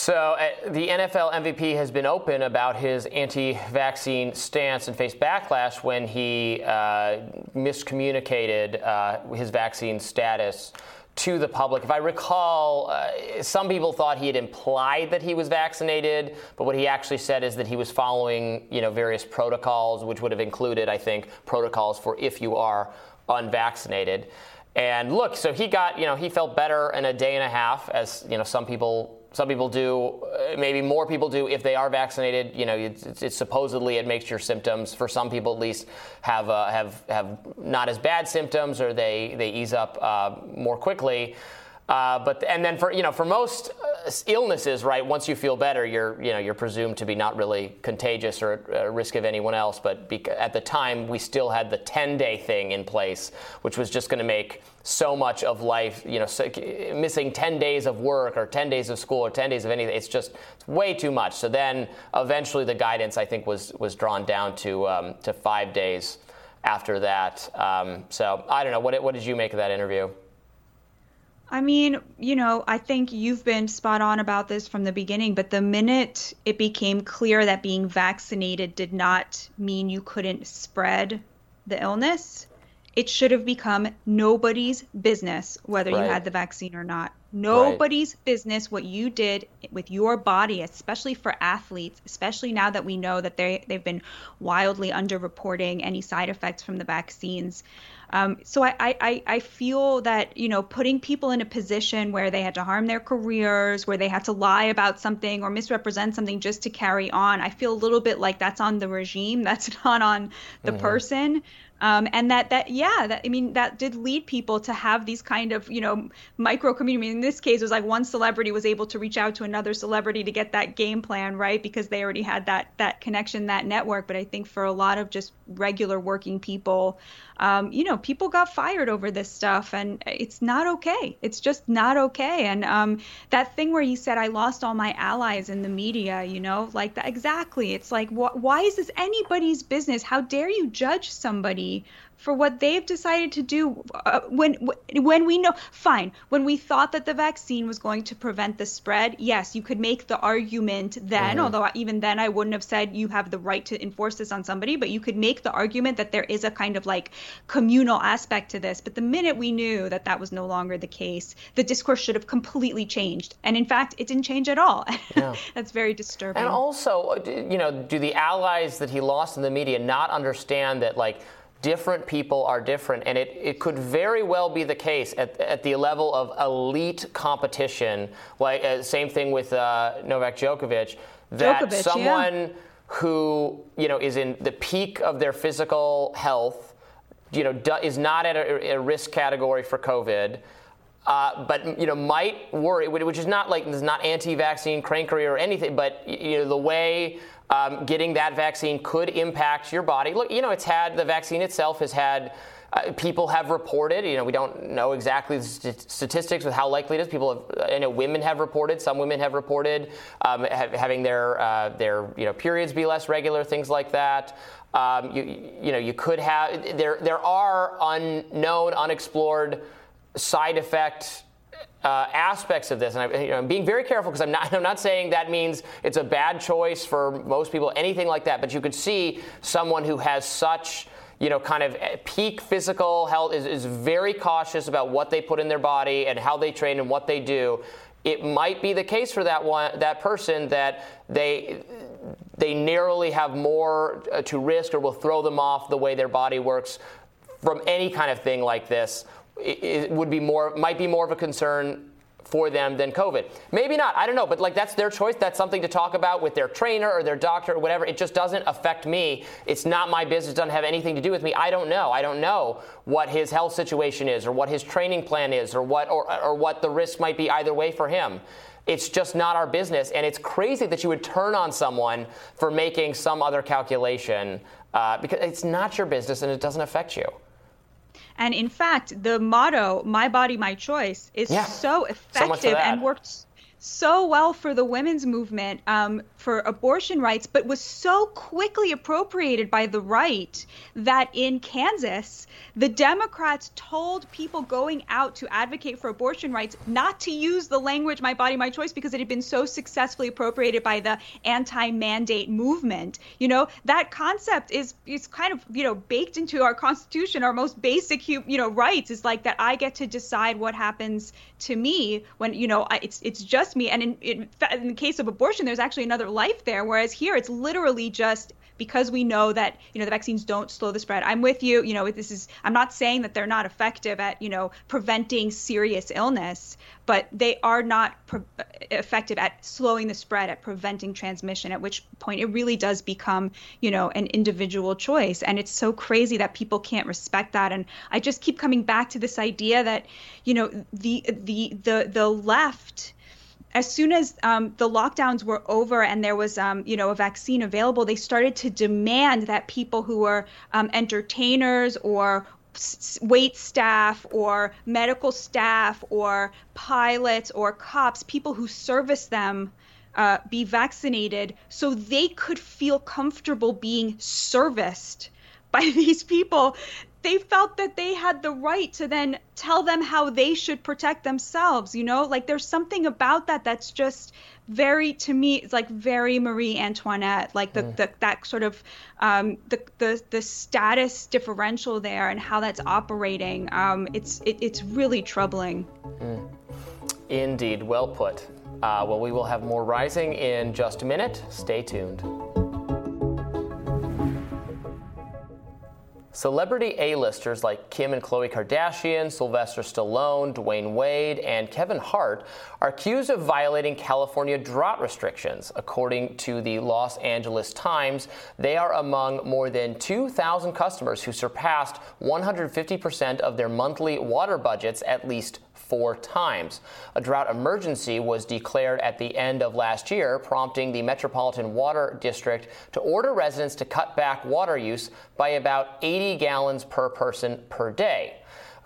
So, uh, the NFL MVP has been open about his anti vaccine stance and faced backlash when he uh, miscommunicated uh, his vaccine status to the public. If I recall, uh, some people thought he had implied that he was vaccinated, but what he actually said is that he was following, you know, various protocols, which would have included, I think, protocols for if you are unvaccinated. And look, so he got, you know, he felt better in a day and a half, as you know, some people, some people do, uh, maybe more people do if they are vaccinated. You know, it's, it's, supposedly it makes your symptoms, for some people at least, have uh, have have not as bad symptoms, or they they ease up uh, more quickly. Uh, but and then for you know for most illnesses, right? Once you feel better, you're you know you're presumed to be not really contagious or at risk of anyone else. But at the time, we still had the 10-day thing in place, which was just going to make so much of life, you know, missing 10 days of work or 10 days of school or 10 days of anything. It's just way too much. So then, eventually, the guidance I think was was drawn down to um, to five days after that. Um, so I don't know. What what did you make of that interview? I mean, you know, I think you've been spot on about this from the beginning, but the minute it became clear that being vaccinated did not mean you couldn't spread the illness, it should have become nobody's business whether right. you had the vaccine or not. Nobody's right. business what you did with your body, especially for athletes, especially now that we know that they they've been wildly underreporting any side effects from the vaccines. Um, so I, I, I feel that you know putting people in a position where they had to harm their careers, where they had to lie about something or misrepresent something just to carry on, I feel a little bit like that's on the regime. *laughs* That's not on the mm-hmm. person. Um, and that that yeah that I mean that did lead people to have these kind of you know micro community. In this case, it was like one celebrity was able to reach out to another celebrity to get that game plan right because they already had that that connection, that network. But I think for a lot of just regular working people, um, you know, people got fired over this stuff, and it's not okay. It's just not okay. And um, that thing where you said, "I lost all my allies in the media," you know, like that exactly. It's like, wh- why is this anybody's business? How dare you judge somebody for what they've decided to do uh, when when we know fine when we thought that the vaccine was going to prevent the spread yes you could make the argument then mm-hmm. although even then I wouldn't have said you have the right to enforce this on somebody but you could make the argument that there is a kind of like communal aspect to this but the minute we knew that that was no longer the case the discourse should have completely changed and in fact it didn't change at all yeah. *laughs* that's very disturbing and also you know do the allies that he lost in the media not understand that like different people are different, and it, it could very well be the case at, at the level of elite competition, like uh, same thing with uh, Novak Djokovic, that Djokovic, someone yeah. who you know is in the peak of their physical health, you know, do, is not at a, a risk category for COVID. Uh, but you know might worry, which is not like is not anti-vaccine crankery or anything, but you know the way um, getting that vaccine could impact your body. Look, you know, it's had the vaccine itself has had. Uh, people have reported, you know, we don't know exactly the st- statistics with how likely it is. People have, you know, women have reported, some women have reported um, ha- having their, uh, their, you know, periods be less regular, things like that. Um, you, you know, you could have, there, there are unknown, unexplored side effect uh, aspects of this, and I, am being very careful because I'm not, *laughs* I'm not saying that means it's a bad choice for most people, anything like that. But you could see someone who has such, you know, kind of peak physical health is, is very cautious about what they put in their body and how they train and what they do. It might be the case for that one, that person that they they narrowly have more uh, to risk or will throw them off the way their body works from any kind of thing like this it would be more might be more of a concern for them than COVID. Maybe not. I don't know. But like that's their choice. That's something to talk about with their trainer or their doctor or whatever. It just doesn't affect me. It's not my business. It doesn't have anything to do with me. I don't know. I don't know what his health situation is or what his training plan is or what or, or what the risk might be either way for him. It's just not our business. And it's crazy that you would turn on someone for making some other calculation uh, because it's not your business and it doesn't affect you. And in fact, the motto, my body, my choice, is yeah. so effective so and works so well for the women's movement um, for abortion rights, but was so quickly appropriated by the right that in Kansas, the Democrats told people going out to advocate for abortion rights not to use the language "my body, my choice" because it had been so successfully appropriated by the anti-mandate movement. You know that concept is is kind of you know baked into our Constitution. Our most basic you know rights is like that I get to decide what happens to me when you know it's it's just me. And in, in, in the case of abortion, there's actually another life there. Whereas here, it's literally just because we know that you know the vaccines don't slow the spread. I'm with you. You know, this is I'm not saying that they're not effective at you know preventing serious illness, but they are not pre- effective at slowing the spread, at preventing transmission. At which point it really does become you know an individual choice, and it's so crazy that people can't respect that. And I just keep coming back to this idea that you know the the the the left as soon as um, the lockdowns were over and there was, um, you know, a vaccine available, they started to demand that people who were um, entertainers or wait staff or medical staff or pilots or cops, people who service them, uh, be vaccinated so they could feel comfortable being serviced *laughs* by these people they felt that they had the right to then tell them how they should protect themselves you know? Like there's something about that that's just very to me it's like very marie antoinette like the, mm. the that sort of um, the, the the status differential there and how that's operating um, it's it, it's really troubling. Mm. indeed. Well put. Uh, well we will have more rising in just a minute. Stay tuned Celebrity A-listers like Kim and Khloe Kardashian, Sylvester Stallone, Dwyane Wade, and Kevin Hart are accused of violating California drought restrictions. According to the Los Angeles Times, they are among more than 2,000 customers who surpassed 150% of their monthly water budgets at least four times. A drought emergency was declared at the end of last year, prompting the Metropolitan Water District to order residents to cut back water use by about 80 gallons per person per day.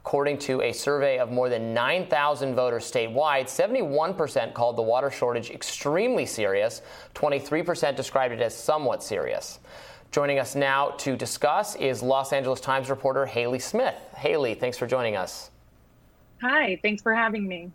According to a survey of more than 9,000 voters statewide, 71% called the water shortage extremely serious, 23% described it as somewhat serious. Joining us now to discuss is Los Angeles Times reporter Hayley Smith. Hayley, thanks for joining us. Hi, thanks for having me.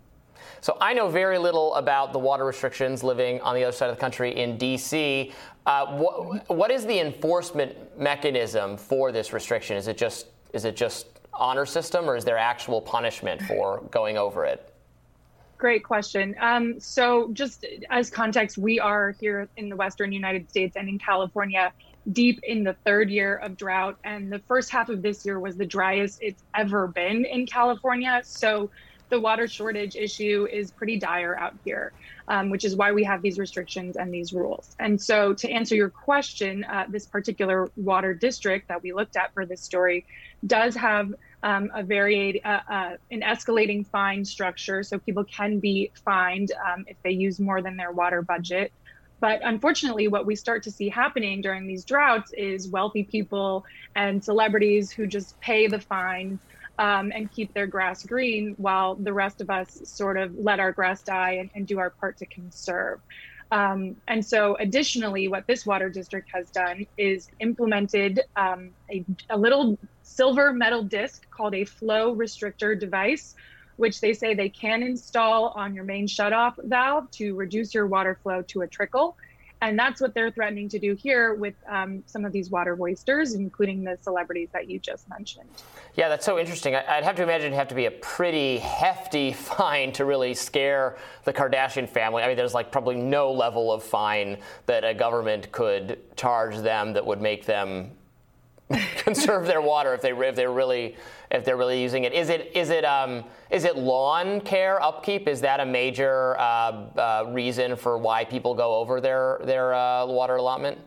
So I know very little about the water restrictions living on the other side of the country in D.C. Uh, what, what is the enforcement mechanism for this restriction? Is it just is it just honor system, or is there actual punishment for going over it? Great question. Um, so, just as context, we are here in the Western United States and in California deep in the third year of drought. And the first half of this year was the driest it's ever been in California. So the water shortage issue is pretty dire out here, um, which is why we have these restrictions and these rules. And so, to answer your question, uh, this particular water district that we looked at for this story does have um, a very uh, uh, an escalating fine structure, so people can be fined um, if they use more than their water budget. But unfortunately, what we start to see happening during these droughts is wealthy people and celebrities who just pay the fine um, and keep their grass green while the rest of us sort of let our grass die and, and do our part to conserve. Um, and so, additionally, what this water district has done is implemented um, a, a little silver metal disc called a flow restrictor device which they say they can install on your main shutoff valve to reduce your water flow to a trickle. And that's what they're threatening to do here with um, some of these water wasters, including the celebrities that you just mentioned. Yeah, that's so interesting. I'd have to imagine it'd have to be a pretty hefty *laughs* fine to really scare the Kardashian family. I mean, there's like probably no level of fine that a government could charge them that would make them *laughs* conserve their water if they if they're really if they're really using it. Is it is it um, is it lawn care upkeep? Is that a major uh, uh, reason for why people go over their their uh, water allotment?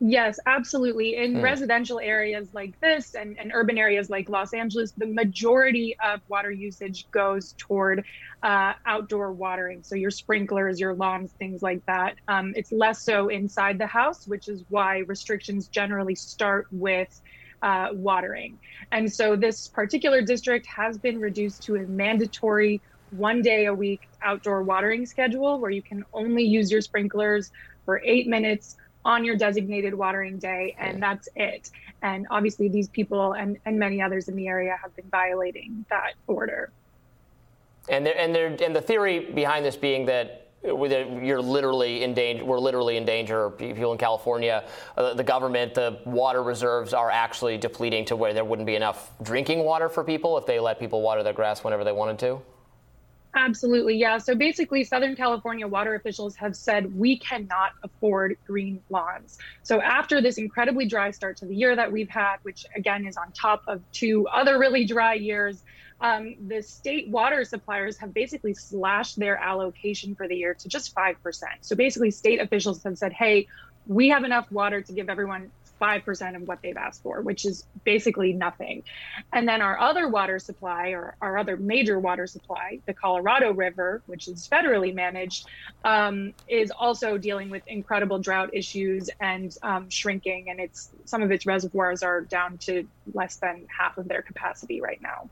Yes, absolutely. In mm. residential areas like this and, and urban areas like Los Angeles, the majority of water usage goes toward uh, outdoor watering. So your sprinklers, your lawns, things like that. Um, it's less so inside the house, which is why restrictions generally start with uh, watering. And so this particular district has been reduced to a mandatory one day a week outdoor watering schedule where you can only use your sprinklers for eight minutes on your designated watering day, and that's it. And obviously, these people and, and many others in the area have been violating that order. And there, and there, and the theory behind this being that you're literally in danger. We're literally in danger. People in California, uh, the government, the water reserves are actually depleting to where there wouldn't be enough drinking water for people if they let people water their grass whenever they wanted to. Absolutely, yeah. So basically, Southern California water officials have said we cannot afford green lawns. So after this incredibly dry start to the year that we've had, which again is on top of two other really dry years, um, the state water suppliers have basically slashed their allocation for the year to just 5%. So basically, state officials have said, hey, we have enough water to give everyone 5% of what they've asked for, which is basically nothing. And then our other water supply, or our other major water supply, the Colorado River, which is federally managed, um, is also dealing with incredible drought issues and um, shrinking. And it's some of its reservoirs are down to less than half of their capacity right now.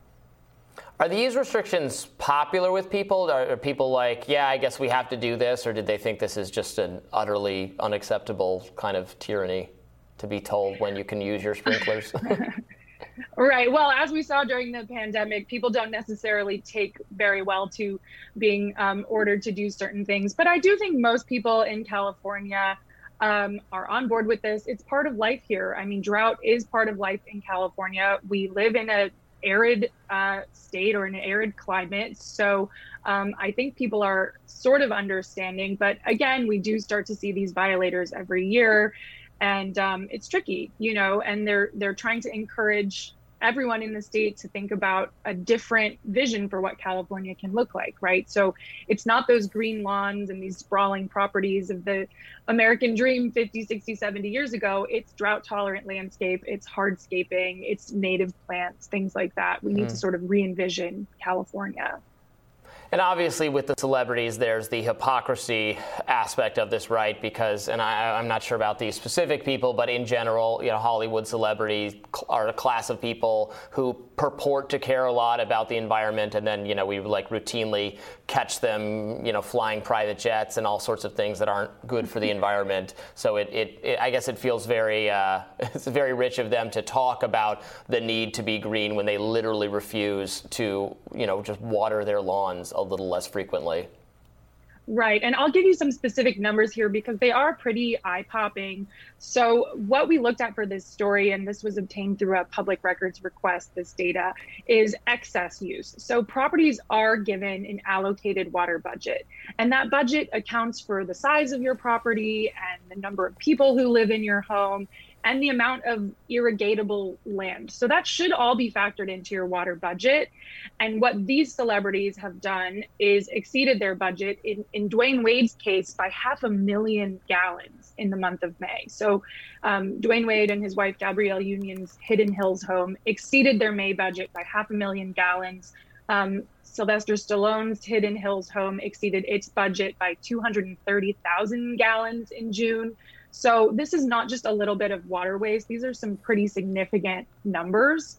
Are these restrictions popular with people? Are people like, yeah, I guess we have to do this, or did they think this is just an utterly unacceptable kind of tyranny to be told when you can use your sprinklers? *laughs* right. Well, as we saw during the pandemic, people don't necessarily take very well to being um, ordered to do certain things. But I do think most people in California um, are on board with this. It's part of life here. I mean, drought is part of life in California. We live in a arid uh, state or an arid climate. So um, I think people are sort of understanding. But again, we do start to see these violators every year, and um, it's tricky, you know. And they're they're trying to encourage everyone in the state to think about a different vision for what California can look like, right? So it's not those green lawns and these sprawling properties of the American dream 50, 60, 70 years ago. It's drought tolerant landscape, it's hardscaping, it's native plants, things like that. We need mm. to sort of re envision California. And obviously, with the celebrities, there's the hypocrisy aspect of this, right? Because, and I, am not sure about these specific people, but in general, you know, Hollywood celebrities are a class of people who purport to care a lot about the environment, and then, you know, we like routinely catch them, you know, flying private jets and all sorts of things that aren't good for the *laughs* environment. So it, it, it I guess it feels very, uh, *laughs* it's very rich of them to talk about the need to be green when they literally refuse to, you know, just water their lawns a little less frequently. Right. And I'll give you some specific numbers here because they are pretty eye popping. So, what we looked at for this story, and this was obtained through a public records request, this data is excess use. So, properties are given an allocated water budget, and that budget accounts for the size of your property and the number of people who live in your home and the amount of irrigatable land. So that should all be factored into your water budget. And what these celebrities have done is exceeded their budget in, in Dwyane Wade's case by half a million gallons in the month of May. So um, Dwyane Wade and his wife Gabrielle Union's Hidden Hills home exceeded their May budget by half a million gallons. Um, Sylvester Stallone's Hidden Hills home exceeded its budget by 230,000 gallons in June. So this is not just a little bit of waterways. These are some pretty significant numbers.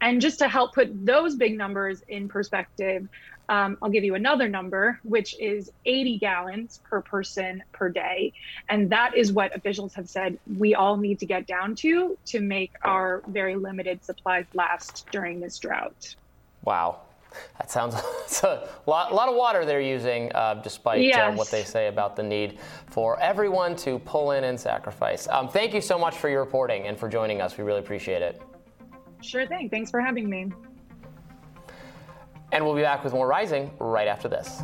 And just to help put those big numbers in perspective, um, I'll give you another number, which is 80 gallons per person per day. And that is what officials have said we all need to get down to to make our very limited supplies last during this drought. Wow. *laughs* That sounds it's a lot, lot of water they're using, uh, despite yes. uh, what they say about the need for everyone to pull in and sacrifice. Um, thank you so much for your reporting and for joining us. We really appreciate it. Sure thing. Thanks for having me. And we'll be back with more Rising right after this.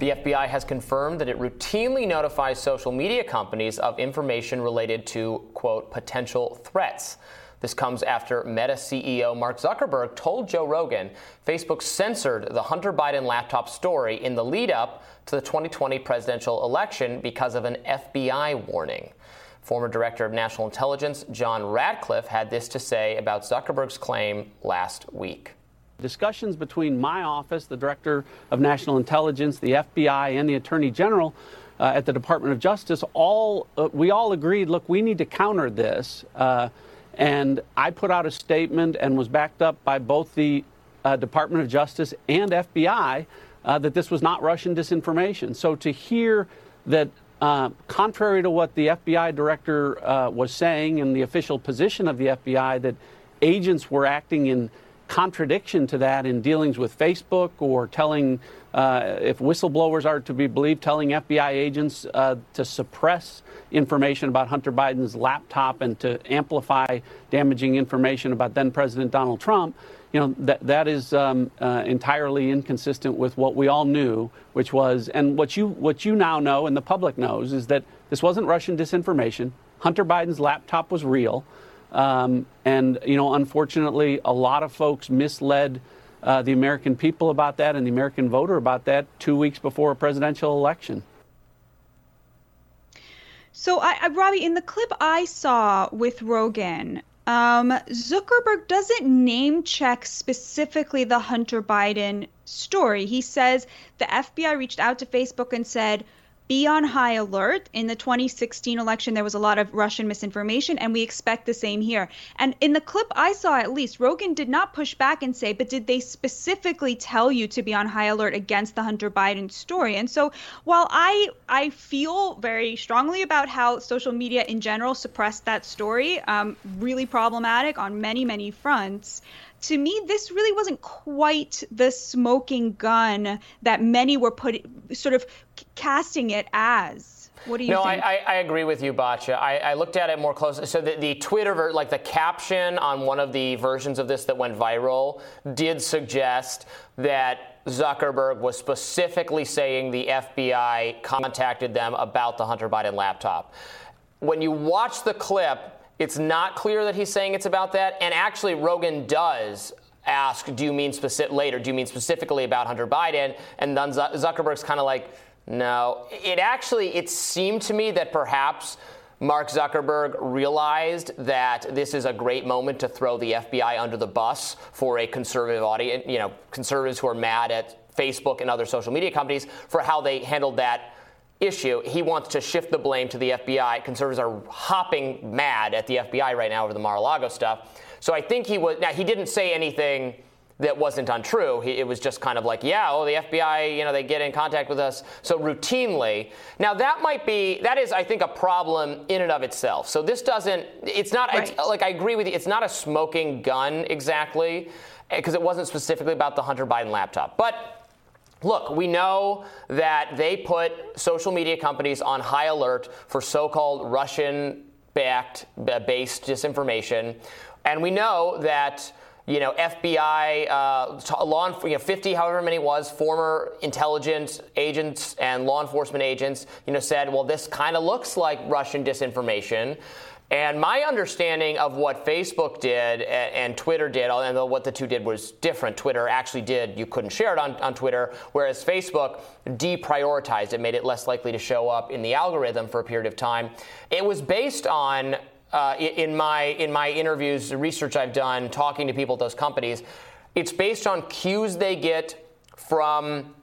The FBI has confirmed that it routinely notifies social media companies of information related to, quote, potential threats. This comes after Meta CEO Mark Zuckerberg told Joe Rogan Facebook censored the Hunter Biden laptop story in the lead up to the 2020 presidential election because of an FBI warning. Former Director of National Intelligence John Ratcliffe had this to say about Zuckerberg's claim last week. Discussions between my office, the Director of National Intelligence, the FBI, and the Attorney General uh, at the Department of Justice, all uh, we all agreed, look, we need to counter this. Uh, and I put out a statement and was backed up by both the uh, Department of Justice and FBI uh, that this was not Russian disinformation. So to hear that, uh, contrary to what the FBI director was saying and the official position of the FBI, that agents were acting in contradiction to that in dealings with Facebook or telling, uh, if whistleblowers are to be believed, telling FBI agents uh, to suppress information about Hunter Biden's laptop and to amplify damaging information about then President Donald Trump. You know that that is um, uh, entirely inconsistent with what we all knew, which was, and what you what you now know and the public knows is that this wasn't Russian disinformation. Hunter Biden's laptop was real. Um, and, you know, unfortunately, a lot of folks misled uh, the American people about that and the American voter about that two weeks before a presidential election. So, I, I, Robby, in the clip I saw with Rogan, um, Zuckerberg doesn't name check specifically the Hunter Biden story. He says the FBI reached out to Facebook and said, be on high alert. In the 2016 election, there was a lot of Russian misinformation, and we expect the same here. And in the clip I saw, at least, Rogan did not push back and say, but did they specifically tell you to be on high alert against the Hunter Biden story? And so while I I feel very strongly about how social media in general suppressed that story, um, really problematic on many, many fronts to me, this really wasn't quite the smoking gun that many were put sort of casting it as. What do you no, think? No, I, I, agree with you, Batya. I, I, looked at it more closely. So the, the Twitter, like the caption on one of the versions of this that went viral, did suggest that Zuckerberg was specifically saying the FBI contacted them about the Hunter Biden laptop. When you watch the clip, it's not clear that he's saying it's about that. And actually, Rogan does ask, do you mean specific later? Do you mean specifically about Hunter Biden? And then Zuckerberg's kind of like, no. It actually, it seemed to me that perhaps Mark Zuckerberg realized that this is a great moment to throw the FBI under the bus for a conservative audience, you know, conservatives who are mad at Facebook and other social media companies for how they handled that issue. He wants to shift the blame to the FBI. Conservatives are hopping mad at the FBI right now over the Mar-a-Lago stuff. So I think he was. Now he didn't say anything that wasn't untrue. He, it was just kind of like, yeah, oh, the FBI, you know, they get in contact with us so routinely. Now that might be that is, I think, a problem in and of itself. So this doesn't. It's not right. like I agree with you. It's not a smoking gun exactly because it wasn't specifically about the Hunter Biden laptop, but Look, we know that they put social media companies on high alert for so called Russian backed based disinformation. And we know that you know, FBI, uh, law, you know, 50, however many it was, former intelligence agents and law enforcement agents, you know, said, well, this kind of looks like Russian disinformation. And my understanding of what Facebook did and, Twitter did, and what the two did was different. Twitter actually did, you couldn't share it on, on Twitter, whereas Facebook deprioritized it, made it less likely to show up in the algorithm for a period of time. It was based on, uh, in, my, in my interviews, the research I've done, talking to people at those companies, it's based on cues they get from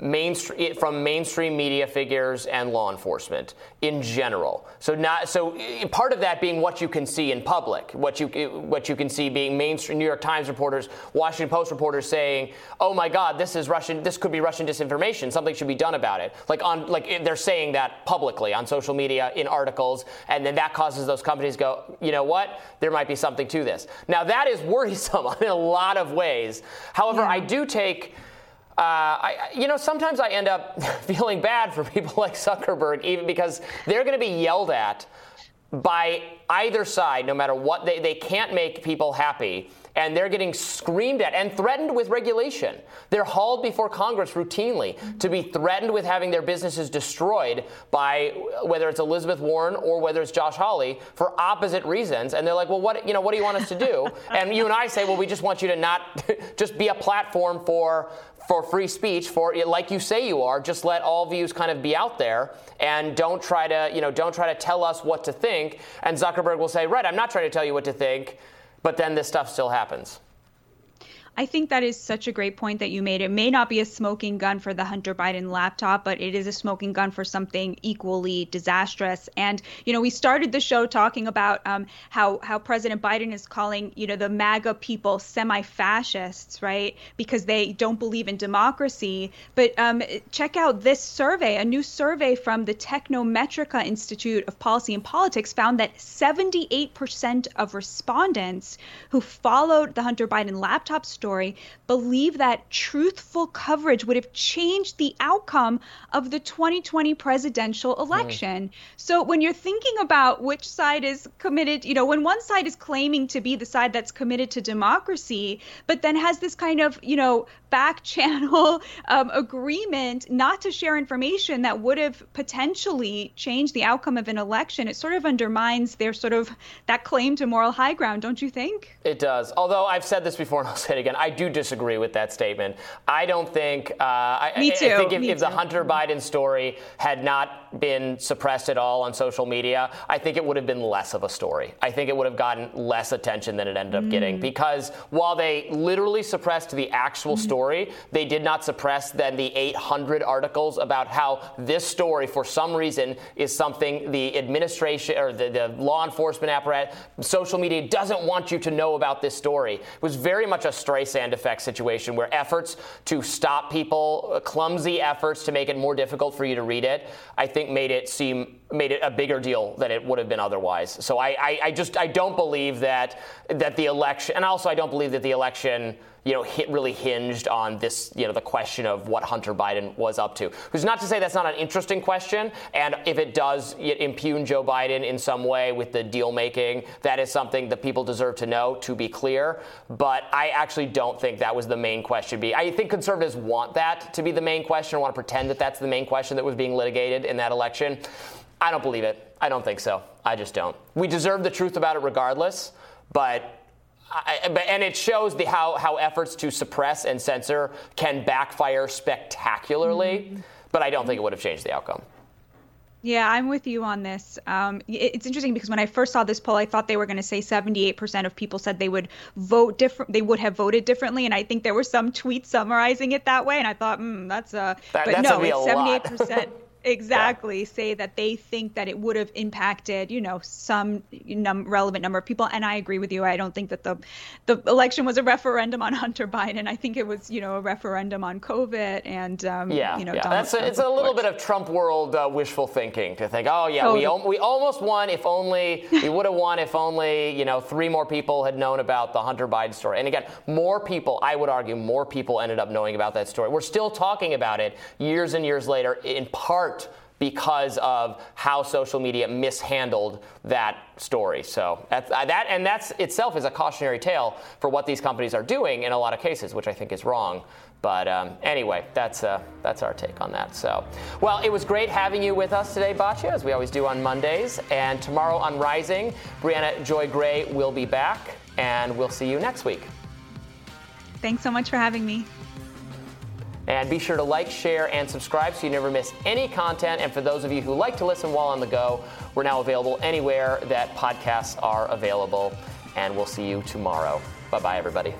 mainstream from mainstream media figures and law enforcement in general. So not so part of that being what you can see in public, what you what you can see being mainstream New York Times reporters, Washington Post reporters saying, "Oh my God, this is Russian. This could be Russian disinformation. Something should be done about it." Like on like they're saying that publicly on social media in articles, and then that causes those companies go, "You know what? There might be something to this." Now that is worrisome *laughs* in a lot of ways. However, yeah. I do take Uh, I, you know, sometimes I end up *laughs* feeling bad for people like Zuckerberg, even because they're going to be yelled at by either side, no matter what. They, they can't make people happy and they're getting screamed at and threatened with regulation. They're hauled before Congress routinely to be threatened with having their businesses destroyed by whether it's Elizabeth Warren or whether it's Josh Hawley for opposite reasons. And they're like, well, what you know, what do you want us to do? *laughs* and you and I say, well, we just want you to not *laughs* just be a platform for for free speech for like you say you are just let all views kind of be out there and don't try to you know don't try to tell us what to think and zuckerberg will say right i'm not trying to tell you what to think but then this stuff still happens. I think that is such a great point that you made. It may not be a smoking gun for the Hunter Biden laptop, but it is a smoking gun for something equally disastrous. And you know, we started the show talking about um, how how President Biden is calling you know the MAGA people semi-fascists, right? Because they don't believe in democracy. But um, check out this survey. A new survey from the Technometrica Institute of Policy and Politics found that 78% of respondents who followed the Hunter Biden laptop story believe that truthful coverage would have changed the outcome of the 2020 presidential election. Mm. So when you're thinking about which side is committed, you know, when one side is claiming to be the side that's committed to democracy, but then has this kind of, you know, back *laughs* channel um, agreement not to share information that would have potentially changed the outcome of an election, it sort of undermines their sort of that claim to moral high ground, don't you think? It does. Although I've said this before and I'll say it again again, I do disagree with that statement. I don't think. Uh, I, Me too, I think if, if the. Hunter Biden story had not been suppressed at all on social media, I think it would have been less of a story. I think it would have gotten less attention than it ended up getting Mm. because while they literally suppressed the actual Mm-hmm. story, they did not suppress then the 800 articles about how this story, for some reason, is something the administration or the, the law enforcement apparatus, social media doesn't want you to know about this story. It was very much a Streisand effect situation where efforts to stop people, uh, clumsy efforts to make it more difficult for you to read it, I think made it seem made it a bigger deal than it would have been otherwise. So I, I, I just I don't believe that that the election, and also I don't believe that the election you know, hit really hinged on this, you know, the question of what Hunter Biden was up to. Who's not to say that's not an interesting question, and if it does impugn Joe Biden in some way with the deal making, that is something that people deserve to know, to be clear. But I actually don't think that was the main question. Be I think conservatives want that to be the main question, want to pretend that that's the main question that was being litigated in that election. I don't believe it. I don't think so. I just don't. We deserve the truth about it regardless, but I, but- and it shows the how how efforts to suppress and censor can backfire spectacularly. But I don't think it would have changed the outcome. Yeah, I'm with you on this. Um, it's interesting because when I first saw this poll, I thought they were going to say 78% of people said they would vote different. They would have voted differently, and I think there were some tweets summarizing it that way. And I thought, hmm, that's a. That- but that's no, it's a 78%. *laughs* Exactly, say that they think that it would have impacted, you know, some num- relevant number of people, and I agree with you. I don't think that the the election was a referendum on *laughs* Hunter Biden. I think it was, you know, a referendum on COVID and, um, Yeah, you know, yeah. Donald That's a, it's a little bit of Trump world uh, wishful thinking to think, oh yeah, we al- we almost won. If only we would have won. If only you know three more people had known about the Hunter Biden story. And again, more people. I would argue more people ended up knowing about that story. We're still talking about it years and years later, in part because of how social media mishandled that story. So that and that's itself is a cautionary tale for what these companies are doing in a lot of cases, which I think is wrong. But um, anyway, that's uh, that's our take on that. So, well, it was great having you with us today, Batya, as we always do on Mondays. And tomorrow on Rising, Briahna Joy Gray will be back, and we'll see you next week. Thanks so much for having me. And be sure to like, share, and subscribe so you never miss any content. And for those of you who like to listen while on the go, we're now available anywhere that podcasts are available. And we'll see you tomorrow. Bye bye, everybody.